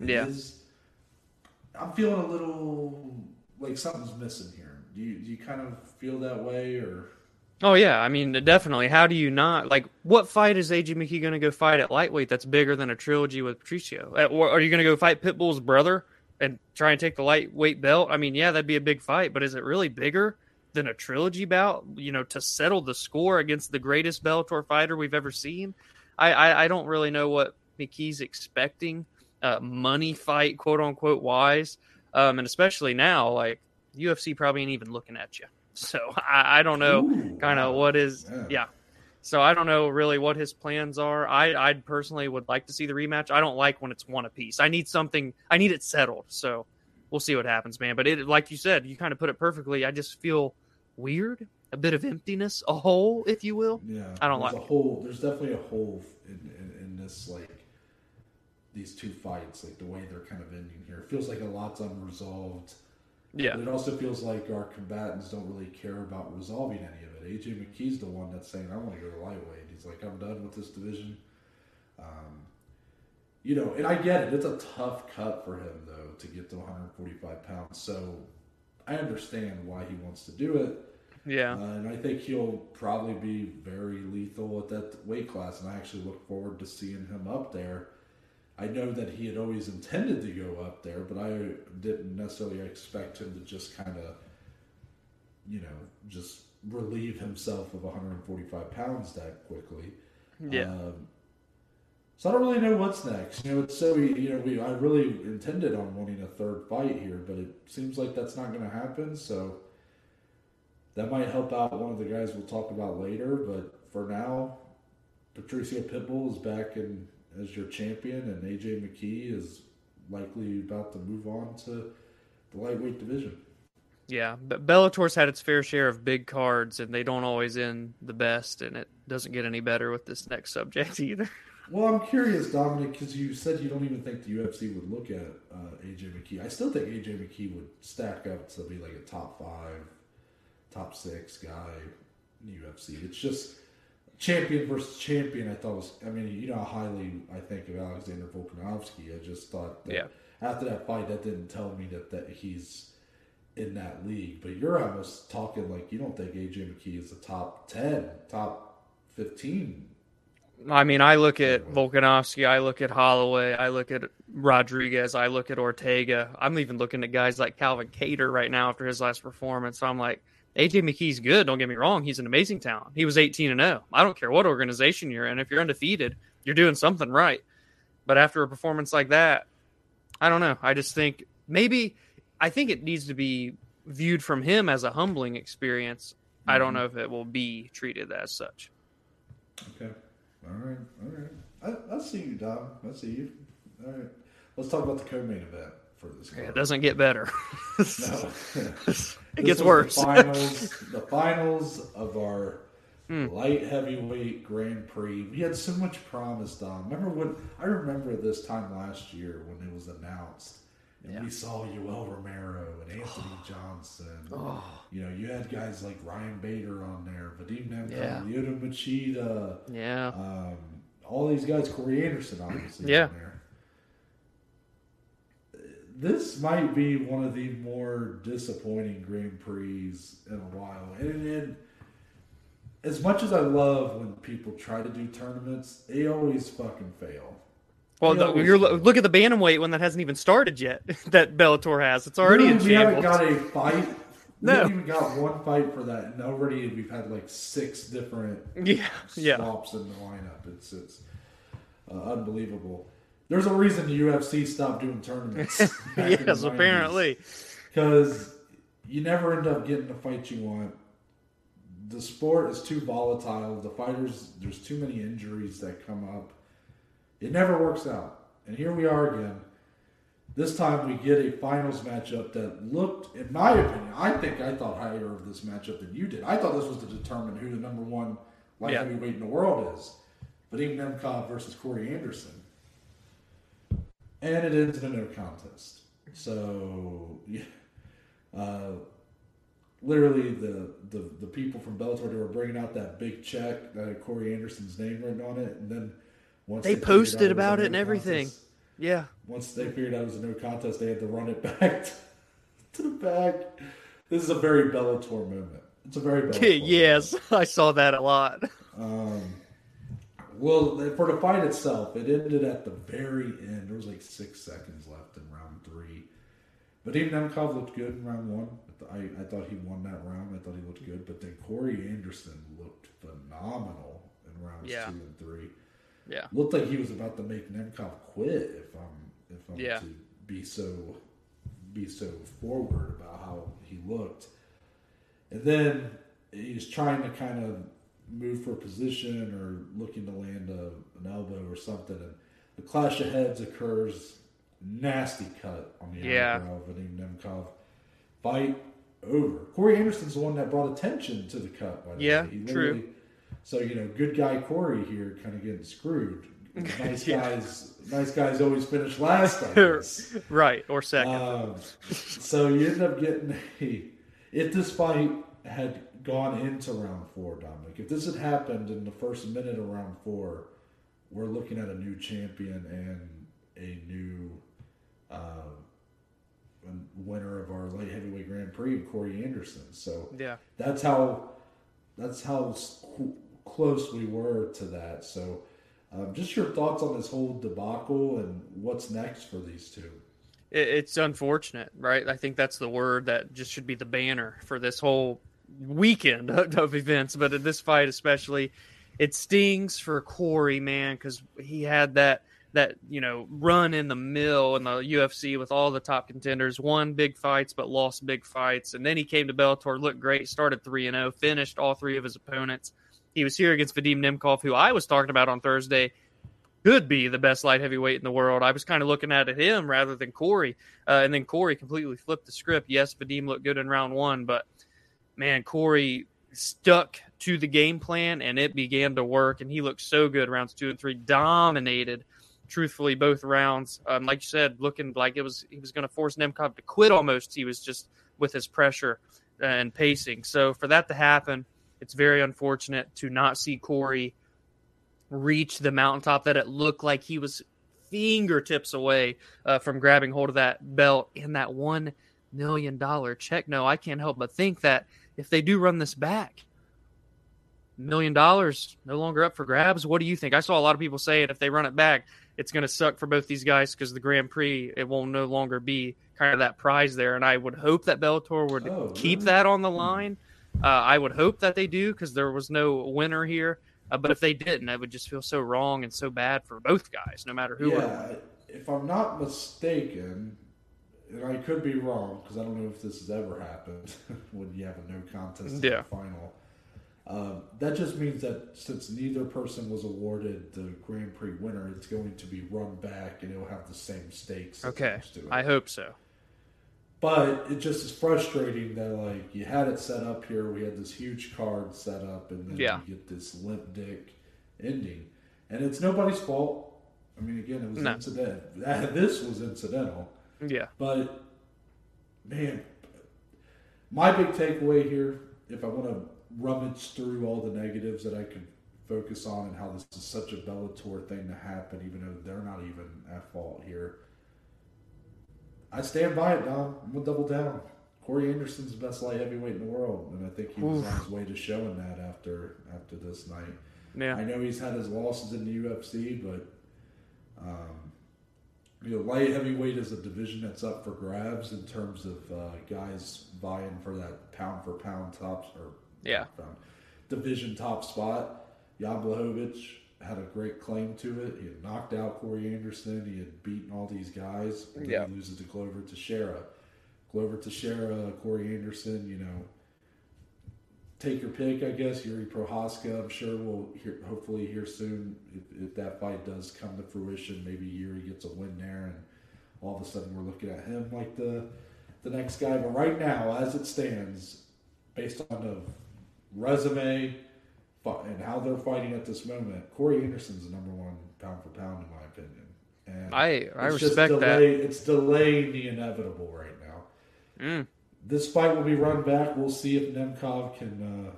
yeah. is. I'm feeling a little like something's missing here. Do you do you kind of feel that way or? Oh yeah, I mean definitely. How do you not like what fight is AJ McKee going to go fight at lightweight that's bigger than a trilogy with Patricio? Or are you going to go fight Pitbull's brother and try and take the lightweight belt? I mean, yeah, that'd be a big fight, but is it really bigger than a trilogy bout? You know, to settle the score against the greatest Bellator fighter we've ever seen. I I, I don't really know what McKee's expecting, uh, money fight quote unquote wise, um, and especially now like UFC probably ain't even looking at you. So I, I don't know kind of what is yeah. yeah. So I don't know really what his plans are. I I personally would like to see the rematch. I don't like when it's one apiece. I need something. I need it settled. So we'll see what happens, man. But it, like you said, you kind of put it perfectly. I just feel weird a bit of emptiness, a hole, if you will. Yeah, I don't like a hole. There's definitely a hole in, in, in this like these two fights, like the way they're kind of ending here. It feels like a lot's unresolved. Yeah, But it also feels like our combatants don't really care about resolving any of it. AJ McKee's the one that's saying, "I want to go to lightweight." He's like, "I'm done with this division." Um, you know, and I get it. It's a tough cut for him though to get to 145 pounds. So I understand why he wants to do it. yeah, Uh, and I think he'll probably be very lethal at that weight class, and I actually look forward to seeing him up there. I know that he had always intended to go up there, but I didn't necessarily expect him to just kind of, you know, just relieve himself of 145 pounds that quickly. yeah. Um, so I don't really know what's next. You know, it's so you know we I really intended on wanting a third fight here, but it seems like that's not going to happen. So that might help out one of the guys we'll talk about later. But for now, Patricio Pitbull is back in as your champion, and AJ McKee is likely about to move on to the lightweight division. Yeah, but Bellator's had its fair share of big cards, and they don't always end the best, and it doesn't get any better with this next subject either. Well, I'm curious, Dominic, because you said you don't even think the UFC would look at uh, AJ McKee. I still think AJ McKee would stack up to be like a top five, top six guy in the UFC. It's just champion versus champion. I thought was, I mean, you know how highly I think of Alexander Volkanovski. I just thought that Yeah. after that fight, that didn't tell me that, that he's in that league. But you're almost talking like you don't think AJ McKee is a top 10, top 15 I mean, I look at Volkanovski, I look at Holloway, I look at Rodriguez, I look at Ortega. I'm even looking at guys like Calvin Kattar right now after his last performance. So I'm like, AJ McKee's good. Don't get me wrong; he's an amazing talent. He was 18 and 0. I don't care what organization you're in. If you're undefeated, you're doing something right. But after a performance like that, I don't know. I just think maybe I think it needs to be viewed from him as a humbling experience. I don't mm-hmm. know if it will be treated as such. Okay. All right. All right. I, I see you, Dom. I see you. All right. Let's talk about the co-main event for this. Game. It doesn't get better. No. it gets worse. The finals, the finals of our Hmm. light heavyweight Grand Prix. We had so much promise, Dom. Remember when? I remember this time last year when it was announced, and Yeah. we saw Yoel Romero and Anthony Johnson. Oh. You know, you had guys like Ryan Bader on there, Vadim Nemkov, Yeah. Machida. yeah. Um, all these guys, Corey Anderson, obviously. Yeah. This might be one of the more disappointing Grand Prix in a while. And, and as much as I love when people try to do tournaments, they always fucking fail. Well, the, you're, fail. look at the bantamweight one that hasn't even started yet. That Bellator has. It's already in we haven't got a fight. No. We haven't even got one fight for that, and already we've had like six different Yeah, yeah, swaps in the lineup. It's it's uh, unbelievable. There's a reason the UFC stopped doing tournaments. yes. Apparently, because you never end up getting the fight you want. The sport is too volatile. The fighters, there's too many injuries that come up. It never works out. And here we are again. This time we get a finals matchup that looked, in my opinion, I think I thought higher of this matchup than you did. I thought this was to determine who the number one light Yeah. heavyweight in the world is. But Vadim Nemkov versus Corey Anderson. And it ends in a no contest. So, yeah, uh, literally the, the, the people from Bellator they were bringing out that big check that had Corey Anderson's name written on it, and then once They figured posted out about it no and everything. contest- yeah. once they figured out it was a no contest, they had to run it back to the back. This is a very Bellator moment. It's a very Bellator yes, I saw that a lot. um, well, for the fight itself, it ended at the very end. There was like six seconds left in round three. But Vadim Nemkov looked good in round one. I, I thought he won that round. I thought he looked good. But then Corey Anderson looked phenomenal in rounds Yeah. two and three. Yeah, Looked like he was about to make Nemkov quit. If I'm if I'm Yeah. to be so be so forward about how he looked, and then he's trying to kind of move for a position or looking to land a, an elbow or something, and the clash of heads occurs. Nasty cut on the Yeah. eyebrow of Vadim Nemkov. Fight over. Corey Anderson's the one that brought attention to the cut. By the Yeah, true. So you know, good guy Corey here, kind of getting screwed. Nice Yeah. guys, nice guys always finish last. Right or second. Um, so you end up getting a. If this fight had gone into round four, Dominic, if this had happened in the first minute of round four, we're looking at a new champion and a new uh, winner of our light heavyweight Grand Prix, Corey Anderson. So yeah. that's how that's how close we were to that. So, um, just your thoughts on this whole debacle and what's next for these two. It's unfortunate, right? I think that's the word that just should be the banner for this whole weekend of, events, but in this fight especially, it stings for Corey, man, because he had that that you know run in the mill in the UFC with all the top contenders, won big fights but lost big fights, and then he came to Bellator, looked great, started three and zero, finished all three of his opponents. He was here against Vadim Nemkov, who I was talking about on Thursday could be the best light heavyweight in the world. I was kind of looking at him rather than Corey, uh, and then Corey completely flipped the script. Yes, Vadim looked good in round one, but man, Corey stuck to the game plan and it began to work, and he looked so good rounds two and three, dominated. Truthfully, both rounds, um, like you said, looking like it was he was going to force Nemkov to quit almost. He was just with his pressure and pacing. So for that to happen, it's very unfortunate to not see Corey reach the mountaintop that it looked like he was fingertips away uh, from grabbing hold of that belt and that one million dollar check. No, I can't help but think that if they do run this back, million dollars no longer up for grabs. What do you think? I saw a lot of people saying if they run it back, it's going to suck for both these guys because the Grand Prix it will no longer be kind of that prize there. And I would hope that Bellator would Oh, keep really? that on the line. Uh, I would hope that they do because there was no winner here. Uh, but if they didn't, I would just feel so wrong and so bad for both guys, no matter who. yeah, if I'm not mistaken, and I could be wrong because I don't know if this has ever happened when you have a no contest in Yeah. the final. Um, that just means that since neither person was awarded the Grand Prix winner, it's going to be run back and it'll have the same stakes. Okay. I hope so. But it just is frustrating that like you had it set up here, we had this huge card set up, and then Yeah. you get this limp dick ending, and it's nobody's fault. I mean, again, it was No. incidental. This was incidental, Yeah, but man, my big takeaway here, if I want to rummage through all the negatives that I could focus on and how this is such a Bellator thing to happen, even though they're not even at fault here. I stand by it, Dom. I'm gonna double down. Corey Anderson's the best light heavyweight in the world, and I think he was Oof. on his way to showing that after after this night. yeah, I know he's had his losses in the UFC, but um, you know, light heavyweight is a division that's up for grabs in terms of uh, guys vying for that pound for pound tops or yeah, pound, division top spot. Jan Blachowicz had a great claim to it. He had knocked out Corey Anderson. He had beaten all these guys. And then Yeah. he loses to Glover Teixeira. Glover Teixeira, Corey Anderson, you know, take your pick, I guess. Jiri Prochazka, I'm sure we'll hear, hopefully hear soon if, if that fight does come to fruition. Maybe Jiri gets a win there, and all of a sudden we're looking at him like the the next guy. But right now, as it stands, based on the resume and how they're fighting at this moment, Corey Anderson's the number one pound for pound in my opinion. And I I respect that. It's delaying the inevitable right now Mm, this fight will be run back. We'll see if Nemkov can uh,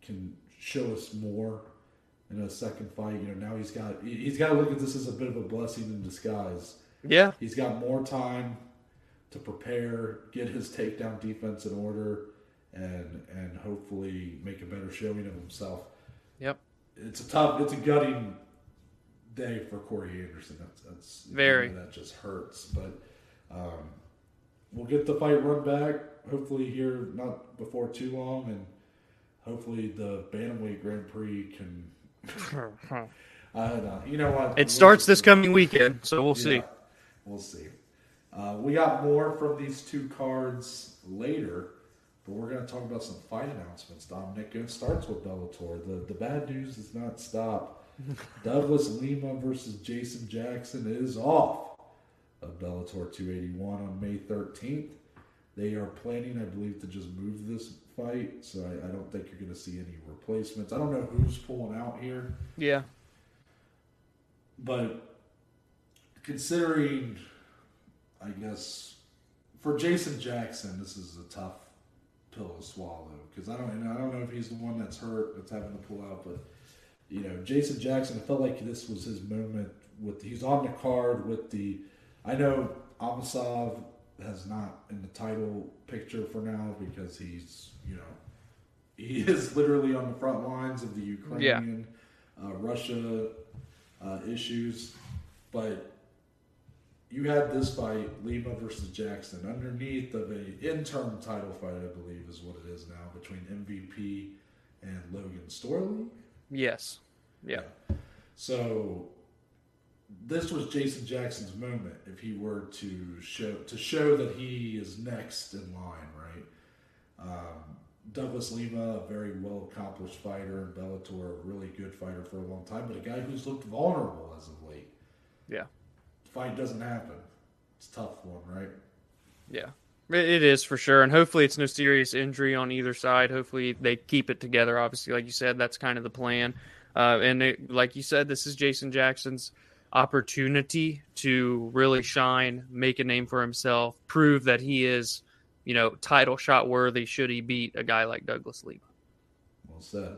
can show us more in a second fight. You know, now he's got he- he's got to look at this as a bit of a blessing in disguise. yeah, He's got more time to prepare, get his takedown defense in order, and and hopefully make a better showing of himself. Yep. It's a tough, it's a gutting day for Corey Anderson. That's, that's Very. that just hurts, but. Um, we'll get the fight run back. Hopefully here, not before too long, and hopefully the bantamweight Grand Prix can. I don't know. You know what? it starts this coming weekend, so we'll see. We'll see. Uh, we got more from these two cards later, but we're going to talk about some fight announcements. Dominic, it starts with Bellator. The the bad news does not stop. Douglas Lima versus Jason Jackson is off of Bellator 281 on May 13th. They are planning, I believe, to just move this fight, so I, I don't think you're going to see any replacements. I don't know who's pulling out here, Yeah. but considering, I guess, for Jason Jackson, this is a tough pill to swallow because I don't, I don't know if he's the one that's hurt that's having to pull out, but you know, Jason Jackson, I felt like this was his moment. With he's on the card with the, I know Amosov has not in the title picture for now because he's you know he is literally on the front lines of the Ukrainian uh, Russia uh, issues, but you had this fight Lima versus Jackson underneath of a interim title fight, I believe is what it is now between MVP and Logan Storley. Yes. Yeah. So this was Jason Jackson's moment if he were to show to show that he is next in line, right? Um, Douglas Lima, a very well accomplished fighter in Bellator, a really good fighter for a long time, but a guy who's looked vulnerable as of late. Yeah. Fight doesn't happen. It's a tough one, right? Yeah. It it is for sure, and hopefully it's no serious injury on either side. Hopefully they keep it together. Obviously, like you said, that's kind of the plan. Uh, and it, like you said, this is Jason Jackson's opportunity to really shine, make a name for himself, prove that he is, you know, title shot worthy. Should he beat a guy like Douglas Lima? Well said.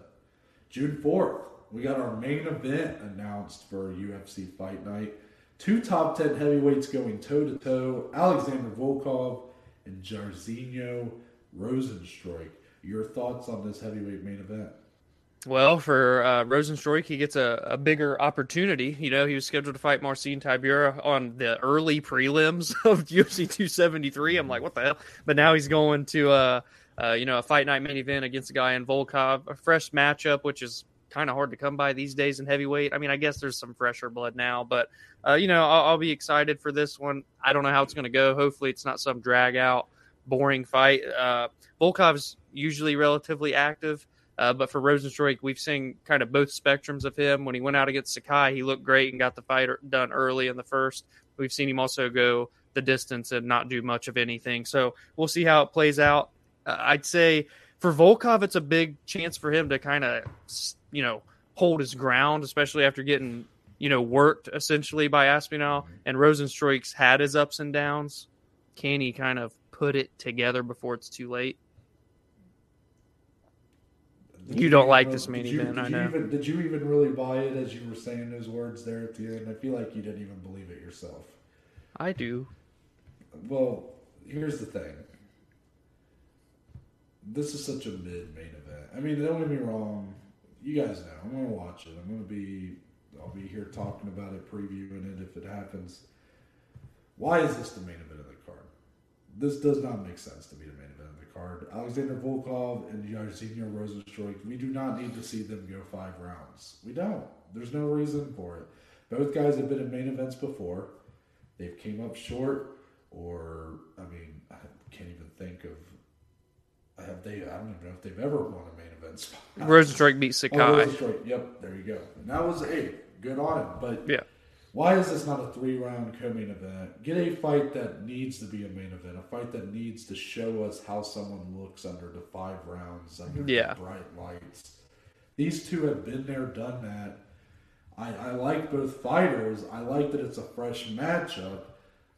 June 4th, we got our main event announced for UFC Fight Night. Two top 10 heavyweights going toe to toe Alexander Volkov and Jairzinho Rozenstruik. Your thoughts on this heavyweight main event? Well, for uh, Rozenstruik, he gets a, a bigger opportunity. You know, he was scheduled to fight Marcin Tybura on the early prelims of UFC 273. I'm like, what the hell? But now he's going to, uh, uh, you know, a fight night main event against a guy in Volkov, a fresh matchup, which is kind of hard to come by these days in heavyweight. I mean, I guess there's some fresher blood now, but, uh, you know, I'll, I'll be excited for this one. I don't know how it's going to go. Hopefully, it's not some drag out, boring fight. Uh, Volkov's usually relatively active. Uh, but for Rozenstruik, we've seen kind of both spectrums of him. When he went out against Sakai, he looked great and got the fight done early in the first. We've seen him also go the distance and not do much of anything. So we'll see how it plays out. Uh, I'd say for Volkov, it's a big chance for him to kind of, you know, hold his ground, especially after getting, you know, worked essentially by Aspinall. And Rozenstruik's had his ups and downs. Can he kind of put it together before it's too late? Did You don't like really- this main you- event, did I you know. Even, did you even really buy it as you were saying those words there at the end? I feel like you didn't even believe it yourself. I do. Well, here's the thing. This is such a mid main event. I mean, don't get me wrong. You guys know I'm gonna watch it. I'm gonna be. I'll be here talking about it, previewing it if it happens. Why is this the main event of the card? This does not make sense to be the main event card. Alexander Volkov and Jairzinho Rozenstruik. We do not need to see them go five rounds. We don't. There's no reason for it. Both guys have been in main events before. They've came up short, or I mean, I can't even think of. Have they? I don't even know if they've ever won a main event spot. Rozenstruik beat Oh, Sakai. Rozenstruik. Yep, there you go. And that was a good on him. But Yeah. Why is this not a three round co main event? Get a fight that needs to be a main event, a fight that needs to show us how someone looks under the five rounds, under Yeah. the bright lights. These two have been there, done that. I, I like both fighters. I like that it's a fresh matchup,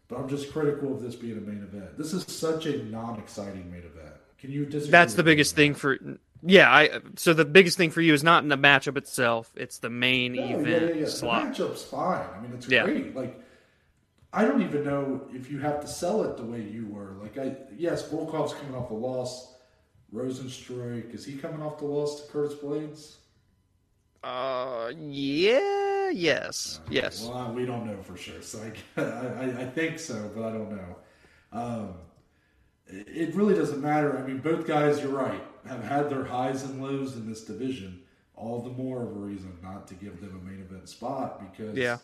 but I'm just critical of this being a main event. This is such a non exciting main event. Can you disagree? That's the biggest on thing that? for. Yeah, I. So the biggest thing for you is not in the matchup itself; it's the main No, event yeah, yeah, yeah. slot. The matchup's fine. I mean, it's Yeah. great. Like, I don't even know if you have to sell it the way you were. Like, I yes, Volkov's coming off a loss. Rozenstruik is he coming off the loss to Curtis Blaydes? Uh, yeah, yes, yes. Well, we don't know for sure. So I, I, I think so, but I don't know. Um, it really doesn't matter. I mean, both guys, you're right, have had their highs and lows in this division. All the more of a reason not to give them a main event spot because, Yeah.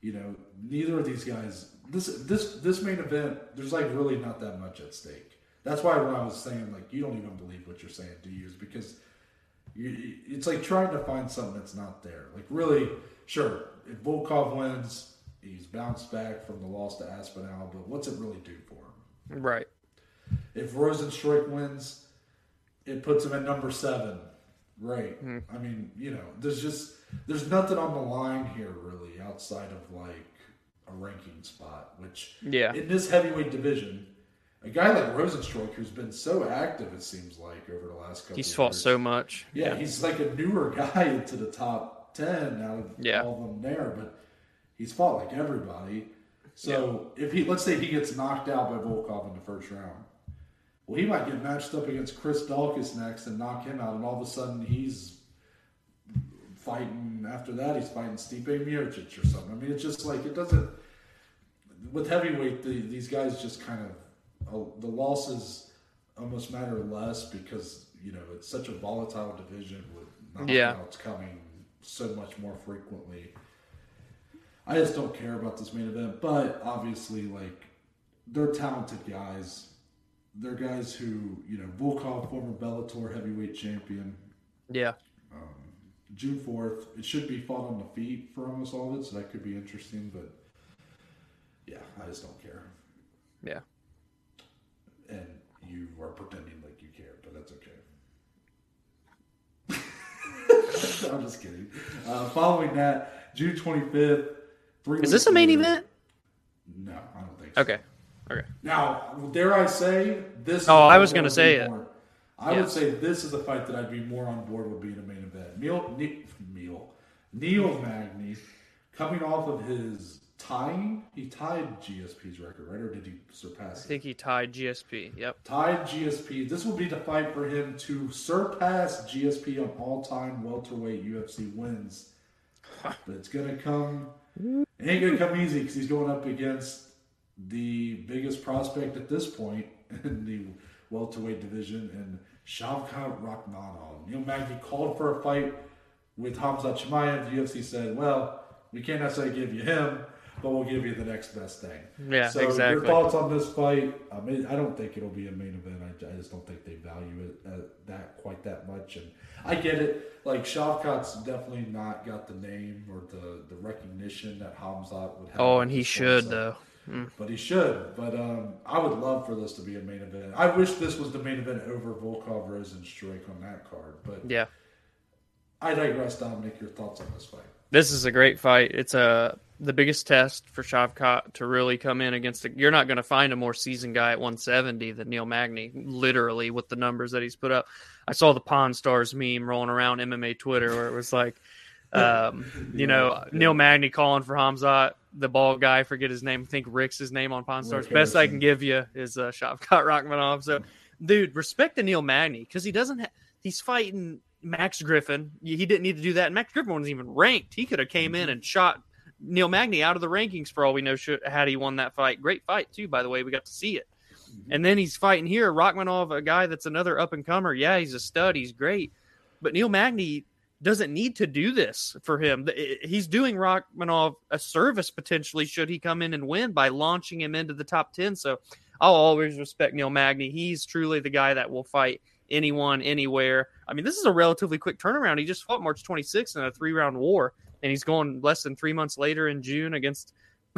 you know, neither of these guys. This this this main event, there's like really not that much at stake. That's why when I was saying like you don't even believe what you're saying, do you? Is because you, it's like trying to find something that's not there. Like really, sure, if Volkov wins, he's bounced back from the loss to Aspinall, but what's it really do for him? Right. If Rozenstruik wins, it puts him at number seven. Right. Hmm. I mean, you know, there's just there's nothing on the line here really outside of like a ranking spot, which Yeah. in this heavyweight division, a guy like Rozenstruik who's been so active, it seems like over the last couple. He's of fought years. so much. Yeah, he's like a newer guy into the top ten out of Yeah. all of them there, but he's fought like everybody. So if he let's say he gets knocked out by Volkov in the first round, well, he might get matched up against Chris Daukaus next and knock him out, and all of a sudden he's fighting. After that, he's fighting Stipe Miocic or something. I mean, it's just like it doesn't. With heavyweight, the, these guys just kind of uh, the losses almost matter less because you know it's such a volatile division with knockouts Yeah. coming so much more frequently. I just don't care about this main event, but obviously, like they're talented guys. They're guys who you know Volkov, former Bellator heavyweight champion, Yeah. June fourth. It should be fought on the feet for almost all of it, so that could be interesting. But yeah, I just don't care. Yeah. And you are pretending like you care, but that's okay. I'm just kidding. Uh, following that, June 25th. Three Is this a main later- event? No, I don't think so. Okay. Okay. Now, dare I say this? Oh, I was gonna say it. more- I Yeah. would say this is a fight that I'd be more on board with being a main event. Neil, ne- Neil, Neil Magny, coming off of his tying, he tied GSP's record, right, or did he I surpass it? think he tied GSP. Yep. Tied GSP. This will be the fight for him to surpass GSP on all-time welterweight UFC wins. But it's gonna come. It ain't gonna come easy because he's going up against the biggest prospect at this point in the welterweight division, and Shavkat Rakhmonov. Neil Magny called for a fight with Hamza Chimaev. The UFC said, "Well, we can't necessarily give you him, but we'll give you the next best thing." Yeah, So your thoughts on this fight? I mean, I don't think it'll be a main event. I, I just don't think they value it uh, that quite that much. And I get it. Like Shavkat's definitely not got the name or the, the recognition that Hamzat would have. Oh, and he should so- though. Mm. But he should. But um, I would love for this to be a main event. I wish this was the main event over Volkov Rozenstruik on that card. But Yeah. I digress, Dominic. Your thoughts on this fight? This is a great fight. It's a the biggest test for Shavkat to really come in against. A, you're not going to find a more seasoned guy at 170 than Neil Magny. Literally, with the numbers that he's put up, I saw the Pawn Stars meme rolling around MMA Twitter where it was like, um, you know, Neil Magny calling for Hamzat, the bald guy. Forget his name. I think Rick's his name on Pawn Stars. Rick Best I can give you is uh, Shavkat Rakhmonov. So, dude, respect to Neil Magny because he doesn't. Ha- he's fighting Max Griffin. He didn't need to do that. And Max Griffin wasn't even ranked. He could have came in and shot Neil Magny out of the rankings for all we know. Should had he won that fight, great fight too. By the way, we got to see it. And then he's fighting here, Rakhmonov, a guy that's another up and comer. Yeah, he's a stud. He's great, but Neil Magny doesn't need to do this for him. He's doing Rakhmonov a service potentially should he come in and win by launching him into the top ten. So I'll always respect Neil Magny. He's truly the guy that will fight anyone, anywhere. I mean, this is a relatively quick turnaround. He just fought March 26th in a three round war, and he's going less than three months later in June against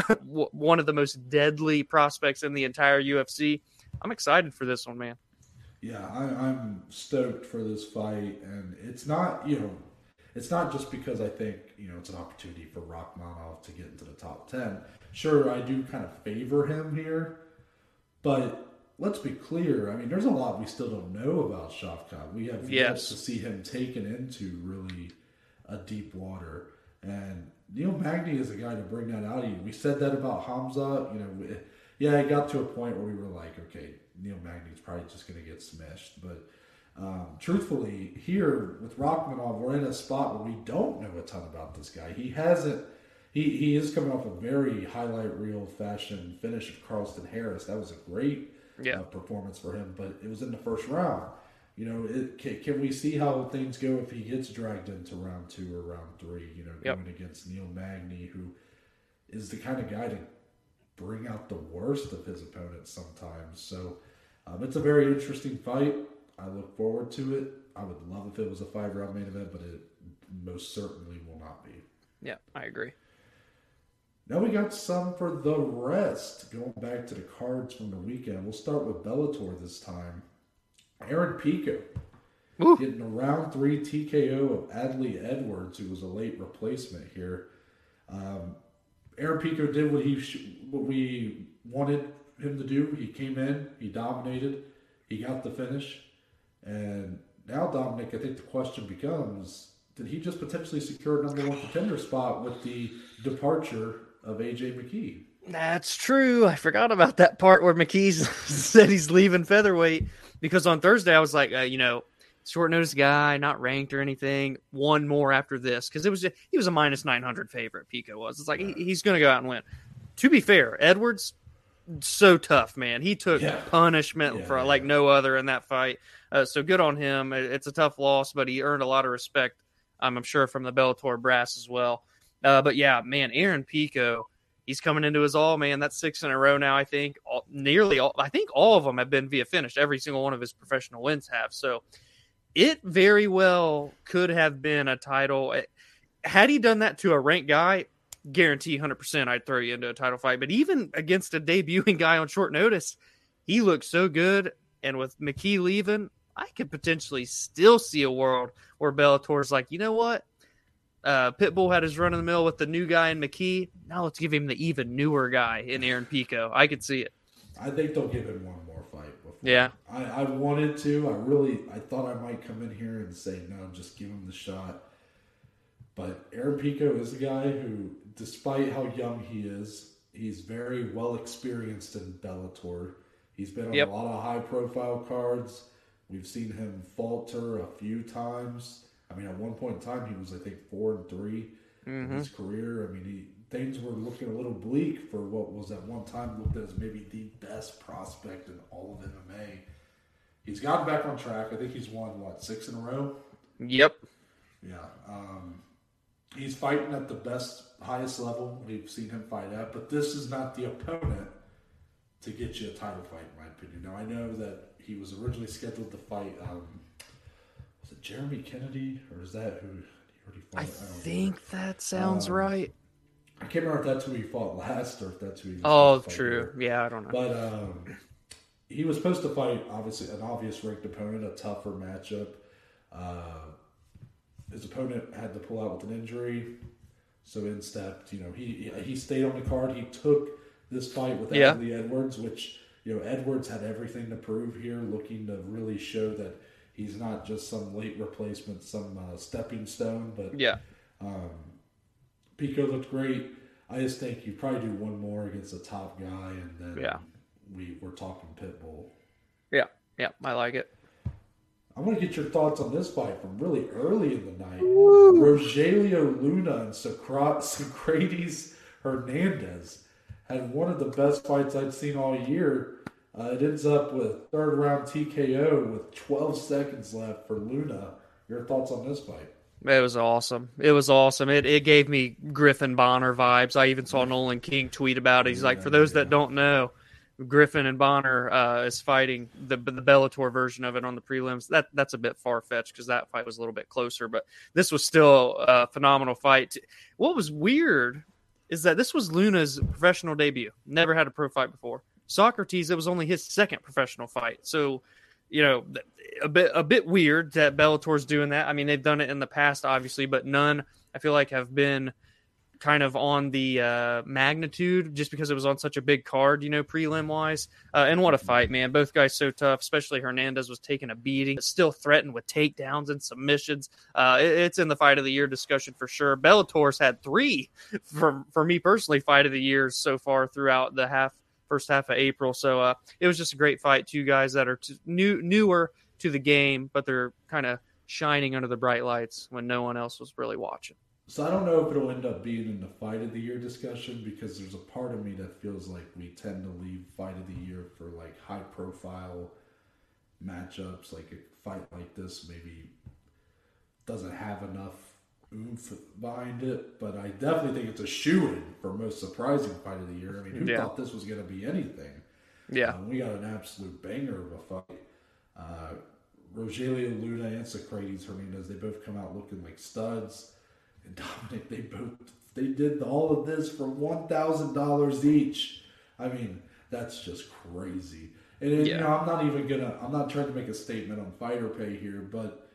one of the most deadly prospects in the entire UFC. I'm excited for this one, man. Yeah, I, I'm stoked for this fight, and it's not you know, it's not just because I think you know it's an opportunity for Rakhmonov to get into the top ten. Sure, I do kind of favor him here, but let's be clear. I mean, there's a lot we still don't know about Shavkat. We have yet Yes. to see him taken into really a deep water, and Neil Magny is a guy to bring that out of you. We said that about Hamza. You know, we- yeah, it got to a point where we were like, okay, Neil Magny's probably just going to get smashed. But um, truthfully, here with Rakhmonov, we're in a spot where we don't know a ton about this guy. He hasn't. He, he is coming off a very highlight reel fashion finish of Carlston Harris. That was a great Yeah. uh, performance for him, but it was in the first round. You know, it, can, can we see how things go if he gets dragged into round two or round three? You know, Yep. going against Neil Magny, who is the kind of guy to bring out the worst of his opponents sometimes. So um, it's a very interesting fight. I look forward to it. I would love if it was a five round main event, but it most certainly will not be. Yeah, I agree. Now we got some for the rest. Going back to the cards from the weekend, we'll start with Bellator this time. Aaron Pico Woo. getting a round three TKO of Adli Edwards, who was a late replacement here. Um, Aaron Pico did what he sh- what we wanted him to do. He came in, he dominated, he got the finish, and now Dominic, I think the question becomes: Did he just potentially secure a number one contender spot with the departure of AJ McKee? That's true. I forgot about that part where McKee said he's leaving featherweight because on Thursday I was like, uh, you know, short notice guy, not ranked or anything. One more after this because it was just, he was a minus nine hundred favorite. Pico was. It's like he, he's going to go out and win. To be fair, Edwards so tough, man. He took Yeah. punishment Yeah, for yeah. like no other in that fight. Uh, so good on him. It's a tough loss, but he earned a lot of respect. um, I'm sure from the Bellator brass as well. Uh, but yeah, man, Aaron Pico, he's coming into his all, man. That's six in a row now. I think all, nearly all. I think all of them have been via finish. Every single one of his professional wins have. So it very well could have been a title. Eh, Had he done that to a ranked guy, guarantee 100% I'd throw you into a title fight. But even against a debuting guy on short notice, he looked so good. And with McKee leaving, I could potentially still see a world where Bellator's like, you know what? Uh, Pitbull had his run in the mill with the new guy in McKee. Now let's give him the even newer guy in Aaron Pico. I could see it. I think they'll give him one more fight. Before. Yeah. I, I wanted to. I really, I thought I might come in here and say no, just give him the shot. But Aaron Pico is a guy who, despite how young he is, he's very well experienced in Bellator. He's been on Yep. a lot of high profile cards. We've seen him falter a few times. I mean, at one point in time, he was, I think, four and 3 in his career. I mean, he, things were looking a little bleak for what was at one time looked as maybe the best prospect in all of MMA. He's gotten back on track. I think he's won what six in a row. Yep. Yeah, um, he's fighting at the best, highest level we've seen him fight at. But this is not the opponent to get you a title fight, in my opinion. Now I know that he was originally scheduled to fight. Um, was it Jeremy Kennedy or is that who he already fought? I don't remember. think that sounds Um, right. I can't remember if that's who he fought last or if that's who he. Was Oh, supposed to fight true. here. Yeah, I don't know. But um, he was supposed to fight obviously an obvious ranked opponent, a tougher matchup. Uh, his opponent had to pull out with an injury, so in stepped. You know, he he stayed on the card. He took this fight with Yeah. Adli Edwards, which you know Edwards had everything to prove here, looking to really show that he's not just some late replacement, some uh, stepping stone, but yeah. um, Pico looked great. I just think you probably do one more against a top guy, and then Yeah. we we're talking Pitbull. Yeah. Yeah. I like it. I want to get your thoughts on this fight from really early in the night. Rogelio Luna and Socrates Hernandez had one of the best fights I've seen all year. Uh, it ends up with third round TKO with 12 seconds left for Luna. Your thoughts on this fight? It was awesome. It was awesome. It it gave me Griffin Bonnar vibes. I even saw Nolan King tweet about it. He's like, for those yeah. that don't know, Griffin and Bonnar uh, is fighting the the Bellator version of it on the prelims. That that's a bit far fetched because that fight was a little bit closer, but this was still a phenomenal fight. What was weird is that this was Luna's professional debut. Never had a pro fight before. Socrates, it was only his second professional fight. So you know, a bit a bit weird that Bellator's doing that. I mean, they've done it in the past, obviously, but none I feel like have been kind of on the uh, magnitude just because it was on such a big card, you know, prelim wise. Uh, and what a fight, man! Both guys so tough. Especially Hernandez was taking a beating, still threatened with takedowns and submissions. Uh, it- it's in the fight of the year discussion for sure. Bellator's had three for for me personally fight of the years so far throughout the half first half of April. So uh, it was just a great fight. Two guys that are t- new newer to the game, but they're kind of shining under the bright lights when no one else was really watching. So I don't know if it'll end up being in the fight of the year discussion because there's a part of me that feels like we tend to leave fight of the year for like high profile matchups. Like a fight like this maybe doesn't have enough oomph behind it, but I definitely think it's a shoe in for most surprising fight of the year. I mean, who Yeah. thought this was going to be anything? Yeah, Um, we got an absolute banger of a fight. Uh, Rogelio Luna and Socrates Hernandez, they both come out looking like studs. And Dominic, they both They did all of this for one thousand dollars each. I mean, that's just crazy. And then, Yeah. you know, I'm not even gonna. I'm not trying to make a statement on fighter pay here, but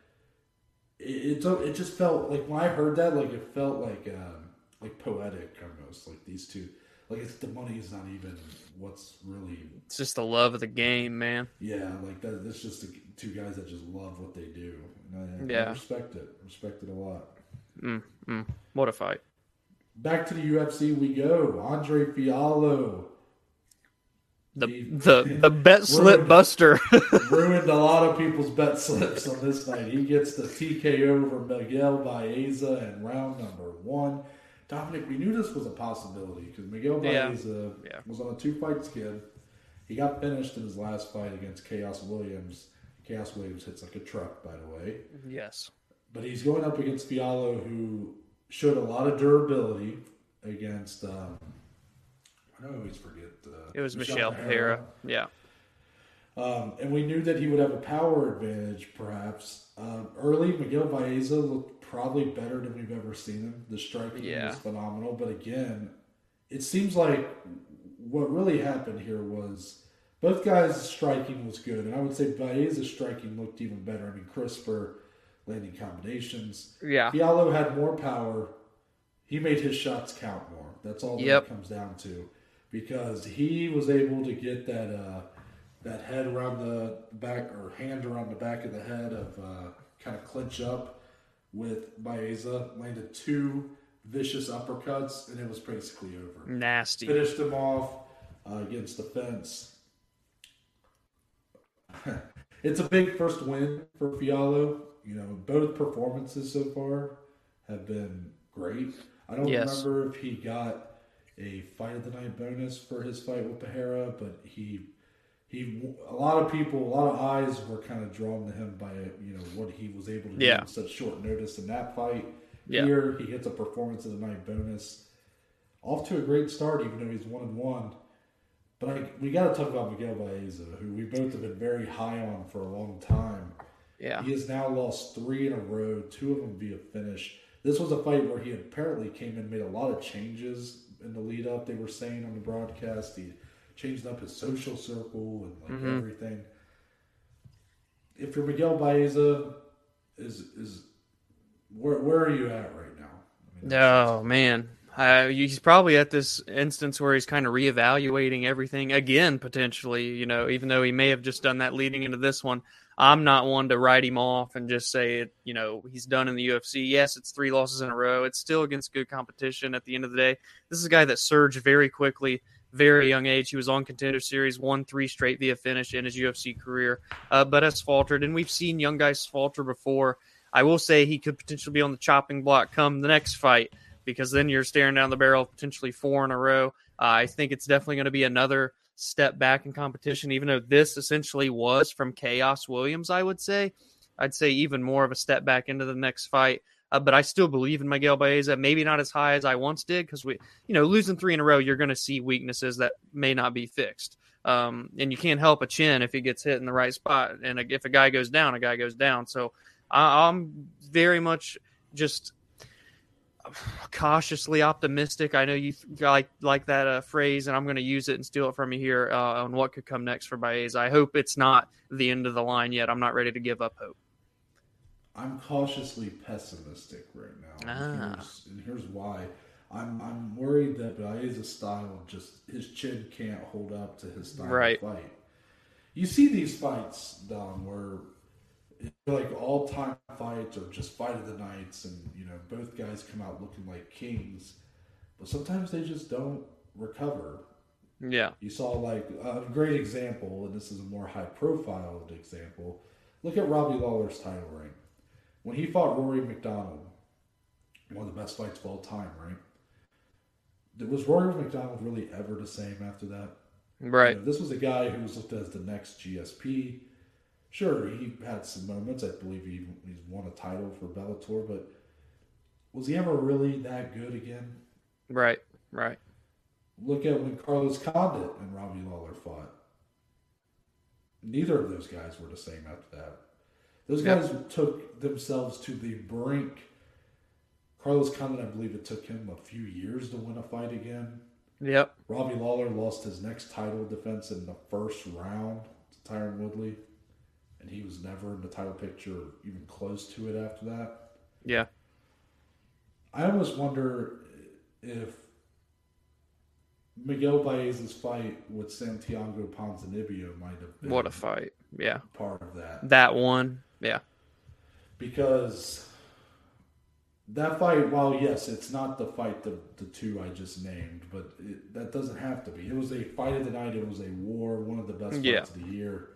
it it, it just felt like when I heard that, like it felt like um, like poetic almost. Like these two, like it's the money is not even what's really. It's just the love of the game, man. Yeah, like that. That's just the two guys that just love what they do. And I, I Yeah. respect it. Respect it a lot. Mm, mm. What a fight. Back to the UFC we go. Andre Fiallo The He- the the bet slip Ruined. buster. ruined a lot of people's bet slips on this night. He gets the TKO over Miguel Baeza in round number one. Dominic, we knew this was a possibility because Miguel Yeah. Yeah. was on a two fight skid. He got finished in his last fight against Khaos Williams. Khaos Williams hits like a truck, by the way. yes. But he's going up against Fiallo, who showed a lot of durability against. Um, I always forget. Uh, It was Michel Pereira. Yeah. Um, and we knew that he would have a power advantage, perhaps. Um, early, Miguel Baeza looked probably better than we've ever seen him. The striking Yeah. was phenomenal. But again, it seems like what really happened here was both guys' striking was good. And I would say Baeza's striking looked even better. I mean, crisper landing combinations. Yeah. Fiallo had more power. He made his shots count more. That's all that Yep. it comes down to. Because he was able to get that uh, that head around the back or hand around the back of the head of uh, kind of clinch up with Baeza, landed two vicious uppercuts, and it was basically over. Nasty. Finished him off uh, against the fence. it's a big first win for Fiallo. You know, both performances so far have been great. I don't Yes. remember if he got a fight of the night bonus for his fight with Pereira, but he he a lot of people, a lot of eyes were kind of drawn to him by you know what he was able to do Yeah. in such short notice in that fight. Yeah. Here he gets a performance of the night bonus off to a great start, even though he's one and one. But I, we got to talk about Miguel Baeza, who we both have been very high on for a long time. Yeah. He has now lost three in a row, two of them via finish. This was a fight where he apparently came in, made a lot of changes in the lead up. They were saying on the broadcast he changed up his social circle and like Mhm. everything. If you're Miguel Baeza, is is where where are you at right now? I mean, Oh man, uh, he's probably at this instance where he's kind of reevaluating everything again, potentially. You know, even though he may have just done that leading into this one, I'm not one to write him off and just say it. You know, he's done in the UFC. Yes, it's three losses in a row. It's still against good competition. At the end of the day, this is a guy that surged very quickly. Very young age, he was on contender series, won three straight via finish in his UFC career, uh, but has faltered. And we've seen young guys falter before. I will say he could potentially be on the chopping block come the next fight because then you're staring down the barrel of potentially four in a row. Uh, I think it's definitely going to be another step back in competition, even though this essentially was from Khaos Williams, I would say. I'd say even more of a step back into the next fight. Uh, but I still believe in Miguel Baeza, maybe not as high as I once did because we, you know, losing three in a row, you're going to see weaknesses that may not be fixed. Um, and you can't help a chin if he gets hit in the right spot. And if a guy goes down, a guy goes down. So I, I'm very much just cautiously optimistic. I know you th- like like that uh, phrase, and I'm going to use it and steal it from you here uh, on what could come next for Baeza. I hope it's not the end of the line yet. I'm not ready to give up hope. I'm cautiously pessimistic right now. And, Ah. here's, and here's why. I'm I'm worried that Baeza's style just his chin can't hold up to his style Right. of fight. You see these fights, Dom, where like all time fights or just fight of the nights, and you know both guys come out looking like kings, but sometimes they just don't recover. Yeah, You saw like a great example, and this is a more high profile example. Look at Robbie Lawler's title reign. When he fought Rory MacDonald, one of the best fights of all time, right? Was Rory MacDonald really ever the same after that? right. You know, this was a guy who was looked at as the next GSP. Sure, he had some moments. I believe he he's won a title for Bellator, but was he ever really that good again? Right, right. Look at when Carlos Condit and Robbie Lawler fought. Neither of those guys were the same after that. Those Yep. guys took themselves to the brink. Carlos Condit, I believe it took him a few years to win a fight again. Yep. Robbie Lawler lost his next title defense in the first round to Tyron Woodley, and he was never in the title picture, even close to it after that. Yeah. I almost wonder if Miguel Baez's fight with Santiago Ponzinibbio might have been What a fight. Yeah. part of that. That one. Yeah. because that fight, while yes, it's not the fight the the two I just named, but it, that doesn't have to be. It was a fight of the night. It was a war, one of the best fights Yeah. of the year.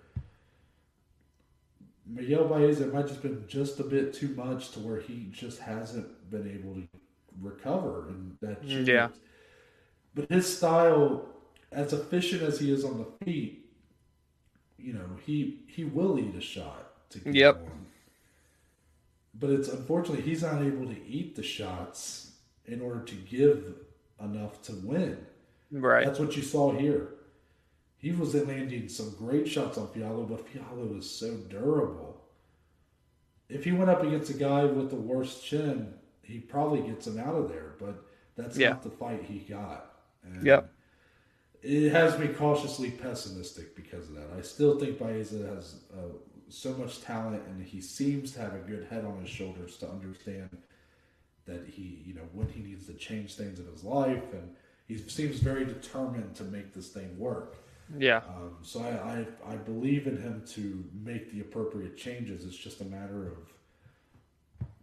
Miguel Baez, it might just been just a bit too much to where he just hasn't been able to recover, and that mm, Yeah. But his style, as efficient as he is on the feet, you know, he he will eat a shot to get Yep. going. But it's unfortunately he's not able to eat the shots in order to give enough to win. Right. That's what you saw here. He was landing some great shots on Fiallo, but Fiallo is so durable. If he went up against a guy with the worst chin, he probably gets him out of there. But that's Yeah. not the fight he got. And Yep. It has me cautiously pessimistic because of that. I still think Baeza has uh, so much talent, and he seems to have a good head on his shoulders to understand that he, you know, when he needs to change things in his life, and he seems very determined to make this thing work. Yeah. Um, so I, I, I believe in him to make the appropriate changes. It's just a matter of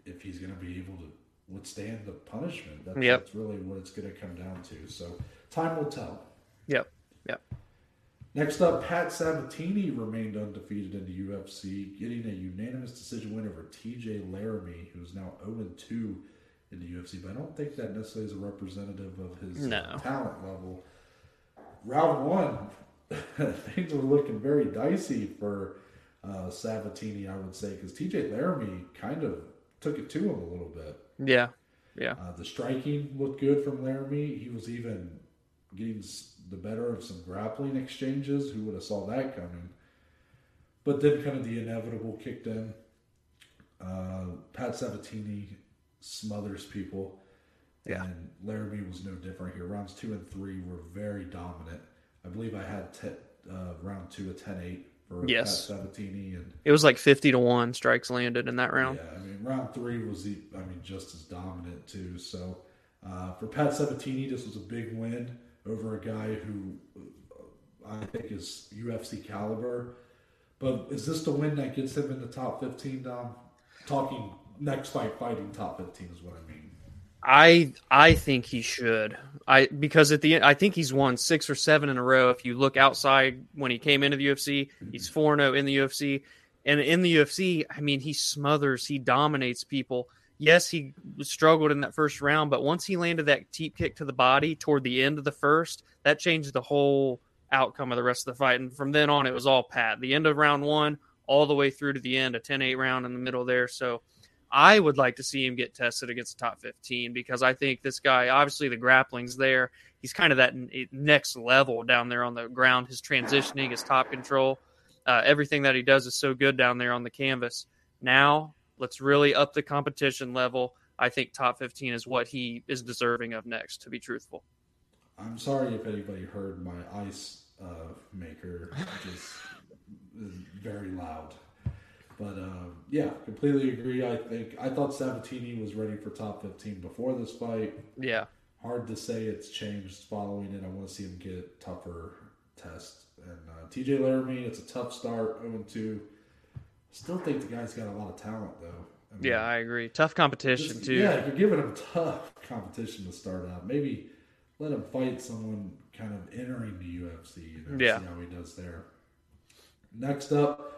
if he's going to be able to withstand the punishment. That's, Yep. that's really what it's going to come down to. So time will tell. Yep. Yep. Next up, Pat Sabatini remained undefeated in the UFC, getting a unanimous decision win over TJ Laramie, who is now 0 2 in the UFC. But I don't think that necessarily is a representative of his No. talent level. Round one, things were looking very dicey for uh, Sabatini, I would say, because TJ Laramie kind of took it to him a little bit. Yeah. Yeah. Uh, the striking looked good from Laramie. He was even getting the better of some grappling exchanges. Who would have saw that coming? But then kind of the inevitable kicked in. Uh, Pat Sabatini smothers people. Yeah. And Laramie was no different here. Rounds two and three were very dominant. I believe I had te- uh, round two a 10 8 for Yes. Pat Sabatini. And It was like 50 to 1 strikes landed in that round. yeah, I mean, round three was, e- I mean, just as dominant too. So uh, for Pat Sabatini, this was a big win over a guy who uh, I think is UFC caliber. But is this the win that gets him in the top fifteen? Dom, talking next fight, fighting top fifteen is what I mean. I I think he should. I because at the end I think he's won six or seven in a row. If you look outside when he came into the UFC, he's four zero oh in the UFC, and in the UFC, I mean he smothers, he dominates people. Yes, he struggled in that first round, but once he landed that teep kick to the body toward the end of the first, that changed the whole outcome of the rest of the fight. And from then on, it was all Pat. The end of round one, all the way through to the end, a 10-8 round in the middle there. So. I would like to see him get tested against the top 15 because I think this guy, obviously, the grappling's there. He's kind of that next level down there on the ground. His transitioning, his top control, uh, everything that he does is so good down there on the canvas. Now, let's really up the competition level. I think top 15 is what he is deserving of next, to be truthful. I'm sorry if anybody heard my ice uh, maker just very loud. But um, yeah, completely agree. I think I thought Sabatini was ready for top 15 before this fight. Yeah. Hard to say it's changed following it. I want to see him get tougher tests. And uh, TJ Laramie, it's a tough start, 0 2. Still think the guy's got a lot of talent, though. I mean, Yeah, I agree. Tough competition, just- too. Yeah, you're giving him tough competition to start out. Maybe let him fight someone kind of entering the UFC. You know, Yeah. See how he does there. Next up,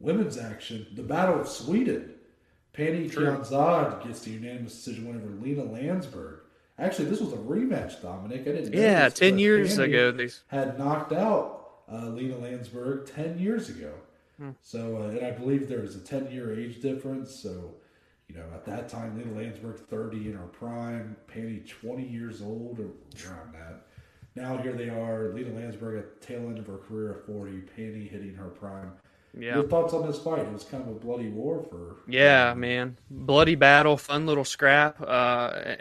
women's action: the Battle of Sweden. Penny. Kianzad gets the unanimous decision win over Lina Länsberg. Actually, this was a rematch, Dominic. I didn't. Yeah, this, 10 years ago. These, had knocked out uh, Lina Länsberg 10 years ago. Hmm. So, uh, and I believe there was a 10 year age difference. So, you know, at that time, Lina Länsberg 30 in her prime, Penny 20 years old or around that. Now here they are, Lina Länsberg at the tail end of her career at 40, Penny hitting her prime. Yeah. Your thoughts on this fight? It was kind of a bloody war for. Yeah, man. Bloody battle, fun little scrap. Uh,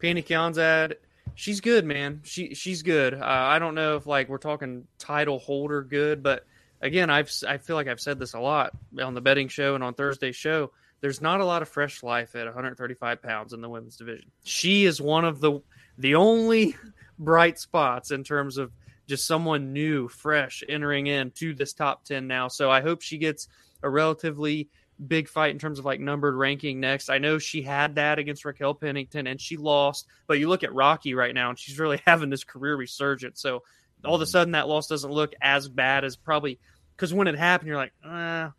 Pannie Kianzad, she's good, man. She she's good. Uh, I don't know if like we're talking title holder good, but again, I've I feel like I've said this a lot on the betting show and on Thursday's show. There's not a lot of fresh life at 135 pounds in the women's division. She is one of the the only bright spots in terms of just someone new, fresh, entering in to this top 10 now. So I hope she gets a relatively big fight in terms of like numbered ranking next. I know she had that against Raquel Pennington and she lost, but you look at Rocky right now and she's really having this career resurgence. So all of a sudden that loss doesn't look as bad as probably because when it happened, you're like, uh,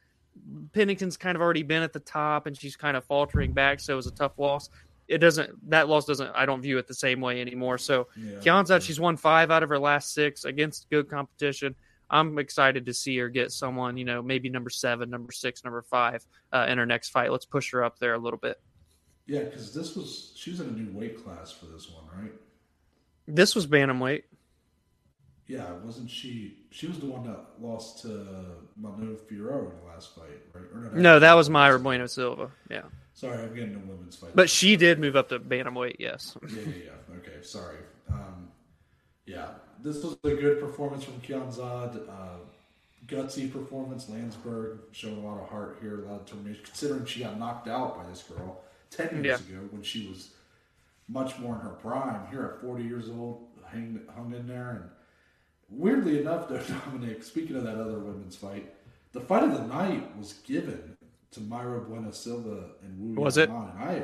Pennington's kind of already been at the top and she's kind of faltering back. So it was a tough loss it doesn't that loss doesn't I don't view it the same way anymore. So yeah. Kianzad, she's won five out of her last six against good competition. I'm excited to see her get someone, you know, maybe number seven, number six, number five uh, in her next fight. Let's push her up there a little bit. Yeah, because this was she was in a new weight class for this one, right? This was bantamweight. Yeah, wasn't she? She was the one that lost to Manon Fiorot in the last fight, right? No, no, that was Mayra Bueno Silva. Yeah. Sorry, I'm getting to women's fight. But she did move up to bantamweight, yes. yeah, yeah, yeah. Okay, sorry. Um, yeah, this was a good performance from Kianzad. Uh, gutsy performance. Länsberg showing a lot of heart here, a lot of determination, considering she got knocked out by this girl 10 years yeah. ago when she was much more in her prime. Here at 40 years old, hang, hung in there. And weirdly enough, though, Dominic, speaking of that other women's fight, the fight of the night was given to Mayra Bueno Silva and Wu Was it? And I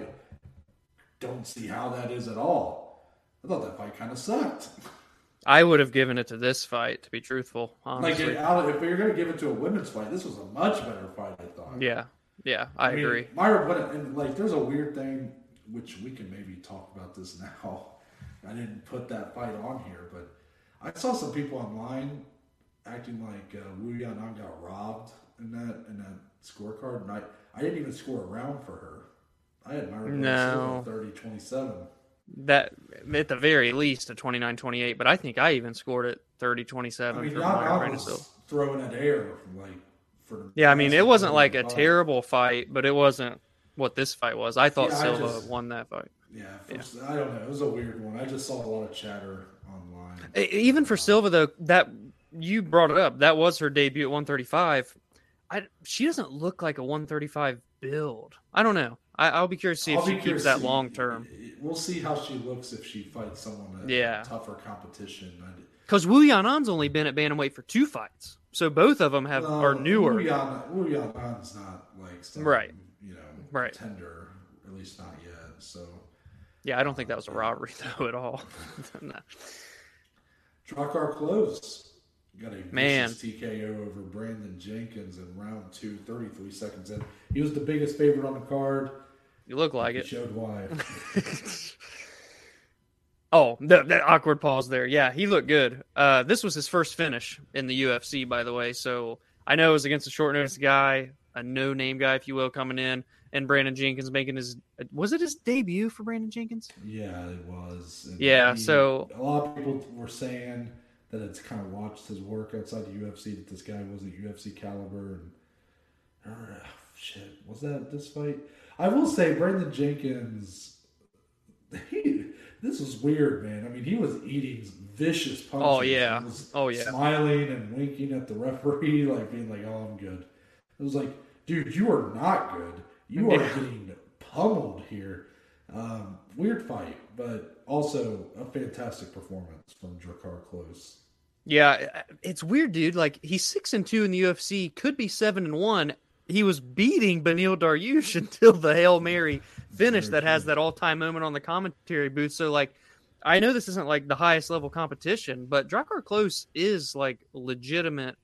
don't see how that is at all. I thought that fight kind of sucked. I would have given it to this fight, to be truthful. Honestly. Like, if you're going to give it to a women's fight, this was a much better fight. I thought. Yeah, yeah, I, I mean, agree. Mayra, Bueno, and like, there's a weird thing which we can maybe talk about this now. I didn't put that fight on here, but I saw some people online acting like uh, Wu Yanan got robbed in that in that scorecard, and I, I didn't even score a round for her. I had my no. 30 27. That at the very least a 29 28, but I think I even scored it 30 27 I mean, for Mayra was throwing it air like for Yeah, I mean it wasn't like a fight. terrible fight, but it wasn't what this fight was. I thought yeah, Silva I just, won that fight. Yeah, first, yeah, I don't know. It was a weird one. I just saw a lot of chatter online. Even for Silva though, that you brought it up. That was her debut at 135. I, she doesn't look like a 135 build. I don't know. I, will be curious to see if she keeps that long term. We'll see how she looks if she fights someone at yeah. tougher competition. Because Wu Yanan's only been at bantamweight for two fights, so both of them have are newer. Wu, Yan, Wu Yanan's not like some, right, you know, right. tender, at least not yet. So yeah, I don't think that was a uh, robbery though at all. no. Drakkar Klose got a Man. TKO over Brandon Jenkins in round two, 33 seconds in. He was the biggest favorite on the card. You look like he it. Showed why. oh, that, that, awkward pause there. Yeah, he looked good. Uh, this was his first finish in the UFC, by the way. So I know it was against a short notice guy, a no name guy, if you will, coming in, and Brandon Jenkins making his was it his debut for Brandon Jenkins? Yeah, it was. And yeah, he, so a lot of people were saying that it's kind of watched his work outside the UFC that this guy wasn't UFC caliber and uh, shit was that this fight? I will say Brandon Jenkins. He, this was weird, man. I mean, he was eating vicious punches. Oh yeah, oh yeah, smiling and winking at the referee, like being like, "Oh, I'm good." It was like, dude, you are not good. You are getting pummeled here. Um, weird fight, but also a fantastic performance from Drakkar Klose. Yeah, uh, it's weird, dude. Like he's six and two in the UFC, could be seven and one. He was beating Beneil Dariush until the hail mary finish that has that all time moment on the commentary booth. So like, I know this isn't like the highest level competition, but Drakkar Klose is like legitimate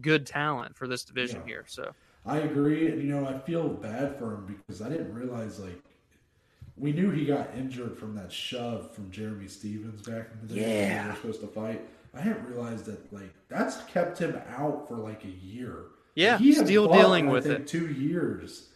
good talent for this division yeah. here. So I agree, and you know I feel bad for him because I didn't realize like we knew he got injured from that shove from Jeremy Stephens back in the day yeah. when they were supposed to fight. I didn't realize that like that's kept him out for like a year. Yeah, he still fought, dealing with it. Two years.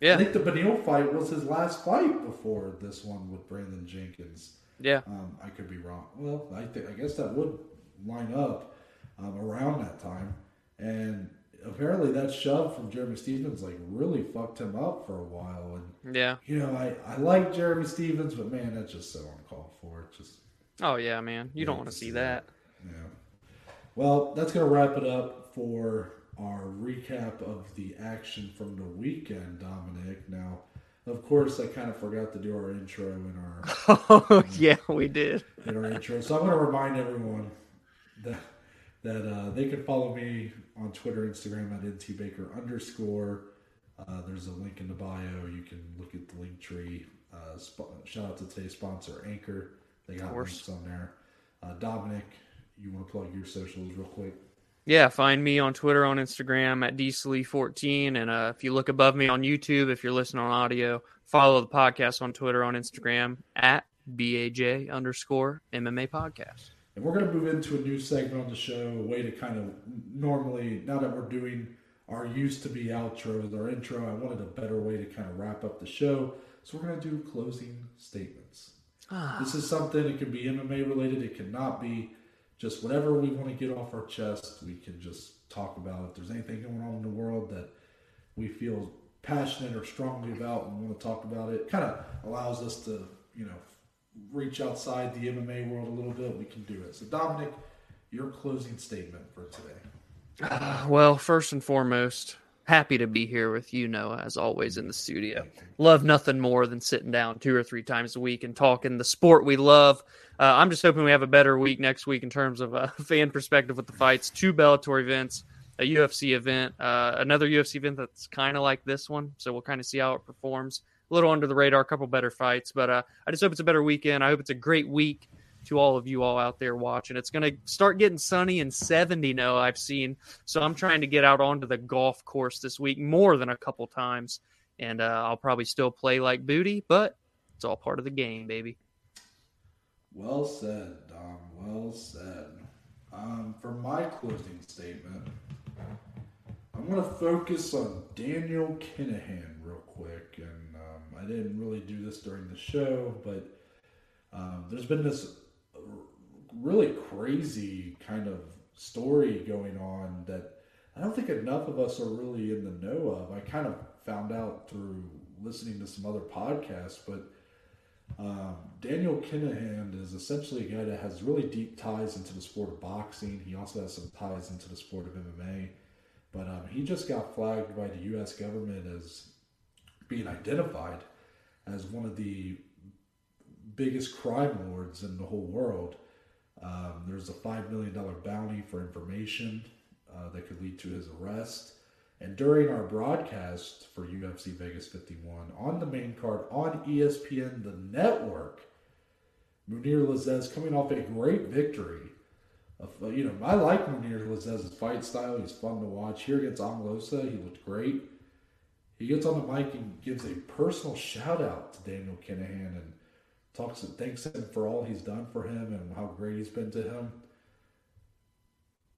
Yeah, I think the Beneil fight was his last fight before this one with Brandon Jenkins. Yeah, um, I could be wrong. Well, I think I guess that would line up um, around that time, and apparently that shove from Jeremy Stephens like really fucked him up for a while. And Yeah. you know, I I like Jeremy Stephens, but man, that's just so uncalled for. It just Oh yeah, man. You don't want to see that. Yeah. Well, that's gonna wrap it up for our recap of the action from the weekend, Dominic. Now, of course, I kind of forgot to do our intro in our Oh yeah, we did. in our intro. So I'm going to remind everyone that that uh, they can follow me on Twitter, Instagram at ntbaker underscore. Uh, there's a link in the bio. You can look at the link tree. Uh, sp- shout out to today's sponsor, Anchor. They got links on there. Uh, Dominic, you want to plug your socials real quick? Yeah, find me on Twitter, on Instagram at dslee14, and uh, if you look above me on YouTube, if you're listening on audio, follow the podcast on Twitter, on Instagram at baj underscore MMA podcast. And we're going to move into a new segment on the show, a way to kind of normally, now that we're doing our used to be outros, our intro, I wanted a better way to kind of wrap up the show. So we're going to do closing statements. This is something, it can be MMA related, it cannot be just whatever we want to get off our chest. We can just talk about if there's anything going on in the world that we feel passionate or strongly about and want to talk about it. Kind of allows us to, you know, reach outside the MMA world a little bit. We can do it. So, Dominic, your closing statement for today. Uh, well, first and foremost, happy to be here with you, Noah, as always in the studio. Love nothing more than sitting down two or three times a week and talking the sport we love. Uh, I'm just hoping we have a better week next week in terms of a fan perspective with the fights. Two Bellator events, a UFC event, uh, another UFC event that's kind of like this one. So we'll kind of see how it performs. A little under the radar, a couple better fights, but uh, I just hope it's a better weekend. I hope it's a great week to all of you all out there watching. It's going to start getting sunny and 70 now, I've seen. So I'm trying to get out onto the golf course this week more than a couple times. And uh, I'll probably still play like booty, but it's all part of the game, baby. Well said, Dom. Well said. Um, for my closing statement, I'm going to focus on Daniel Kinahan real quick. And um, I didn't really do this during the show, but um, there's been this really crazy kind of story going on that I don't think enough of us are really in the know of. I kind of found out through listening to some other podcasts, but um, Daniel Kinahan is essentially a guy that has really deep ties into the sport of boxing. He also has some ties into the sport of MMA. But um, he just got flagged by the U.S. government as being identified as one of the biggest crime lords in the whole world. Um, there's a $5 million bounty for information uh, that could lead to his arrest. And during our broadcast for UFC Vegas 51 on the main card on ESPN, the network, Mounir Lazzez coming off a great victory. You know, I like Mounir Lazzez's fight style. He's fun to watch. Here against Ange Loosa, he looked great. He gets on the mic and gives a personal shout out to Daniel Kinahan and talks and thanks him for all he's done for him and how great he's been to him.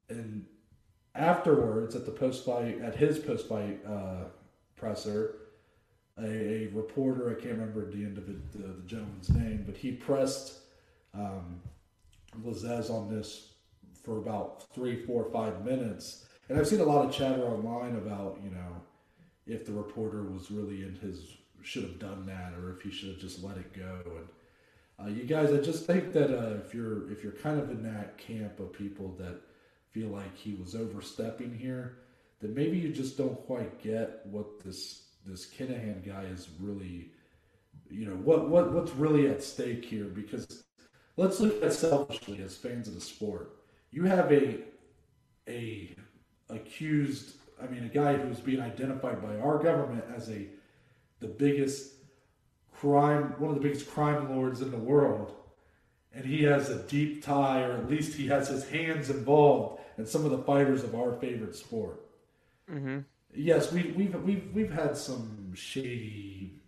And afterwards, at the post fight, at his post fight uh, presser, a, a reporter, I can't remember the end of it, the, the gentleman's name, but he pressed um, Lazzez on this for about three, four, five minutes. And I've seen a lot of chatter online about, you know, if the reporter was really in his, should have done that, or if he should have just let it go. And uh, you guys, I just think that uh, if you're if you're kind of in that camp of people that feel like he was overstepping here, that maybe you just don't quite get what this this Kinahan guy is really, you know, what what what's really at stake here. Because let's look at selfishly as fans of the sport. You have a a accused, I mean, a guy who's being identified by our government as a the biggest crime, one of the biggest crime lords in the world, and he has a deep tie, or at least he has his hands involved in some of the fighters of our favorite sport. Mm-hmm. Yes, we, we've we've we've had some shady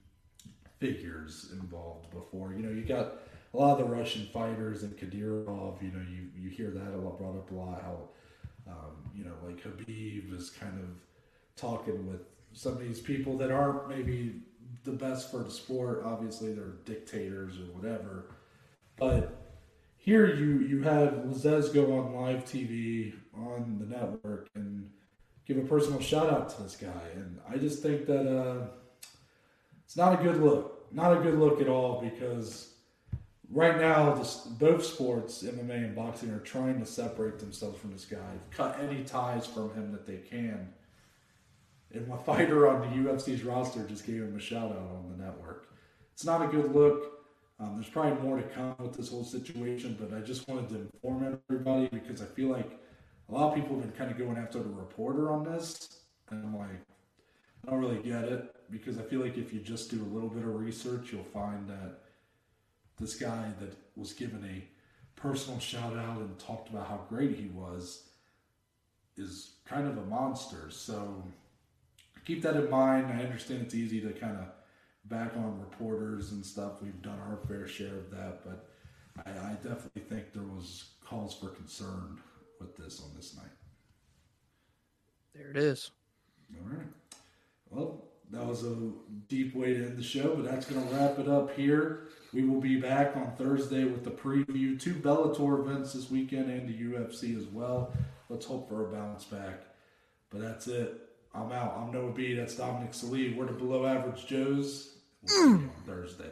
figures involved before. You know, you got a lot of the Russian fighters and Kadyrov. You know, you you hear that a lot brought up a lot. How um, you know, like Khabib is kind of talking with some of these people that aren't maybe the best for the sport. Obviously, they're dictators or whatever. But here you you had Lazzez go on live TV on the network and give a personal shout out to this guy. And I just think that uh, it's not a good look. Not a good look at all because right now, both sports, MMA and boxing, are trying to separate themselves from this guy, cut any ties from him that they can. And my fighter on the UFC's roster just gave him a shout out on the network. It's not a good look. Um, there's probably more to come with this whole situation, but I just wanted to inform everybody because I feel like a lot of people have been kind of going after the reporter on this, and I'm like, I don't really get it because I feel like if you just do a little bit of research, you'll find that this guy that was given a personal shout out and talked about how great he was is kind of a monster. So keep that in mind. I understand it's easy to kind of back on reporters and stuff. We've done our fair share of that, but I, I definitely think there was cause for concern with this on this night. There it is. All right. Well, that was a deep way to end the show, but that's going to wrap it up here. We will be back on Thursday with the preview. Two Bellator events this weekend and the UFC as well. Let's hope for a bounce back. But that's it. I'm out. I'm Noah B. That's Dominic Salee. We're the Below Average Joes. We'll on Thursday.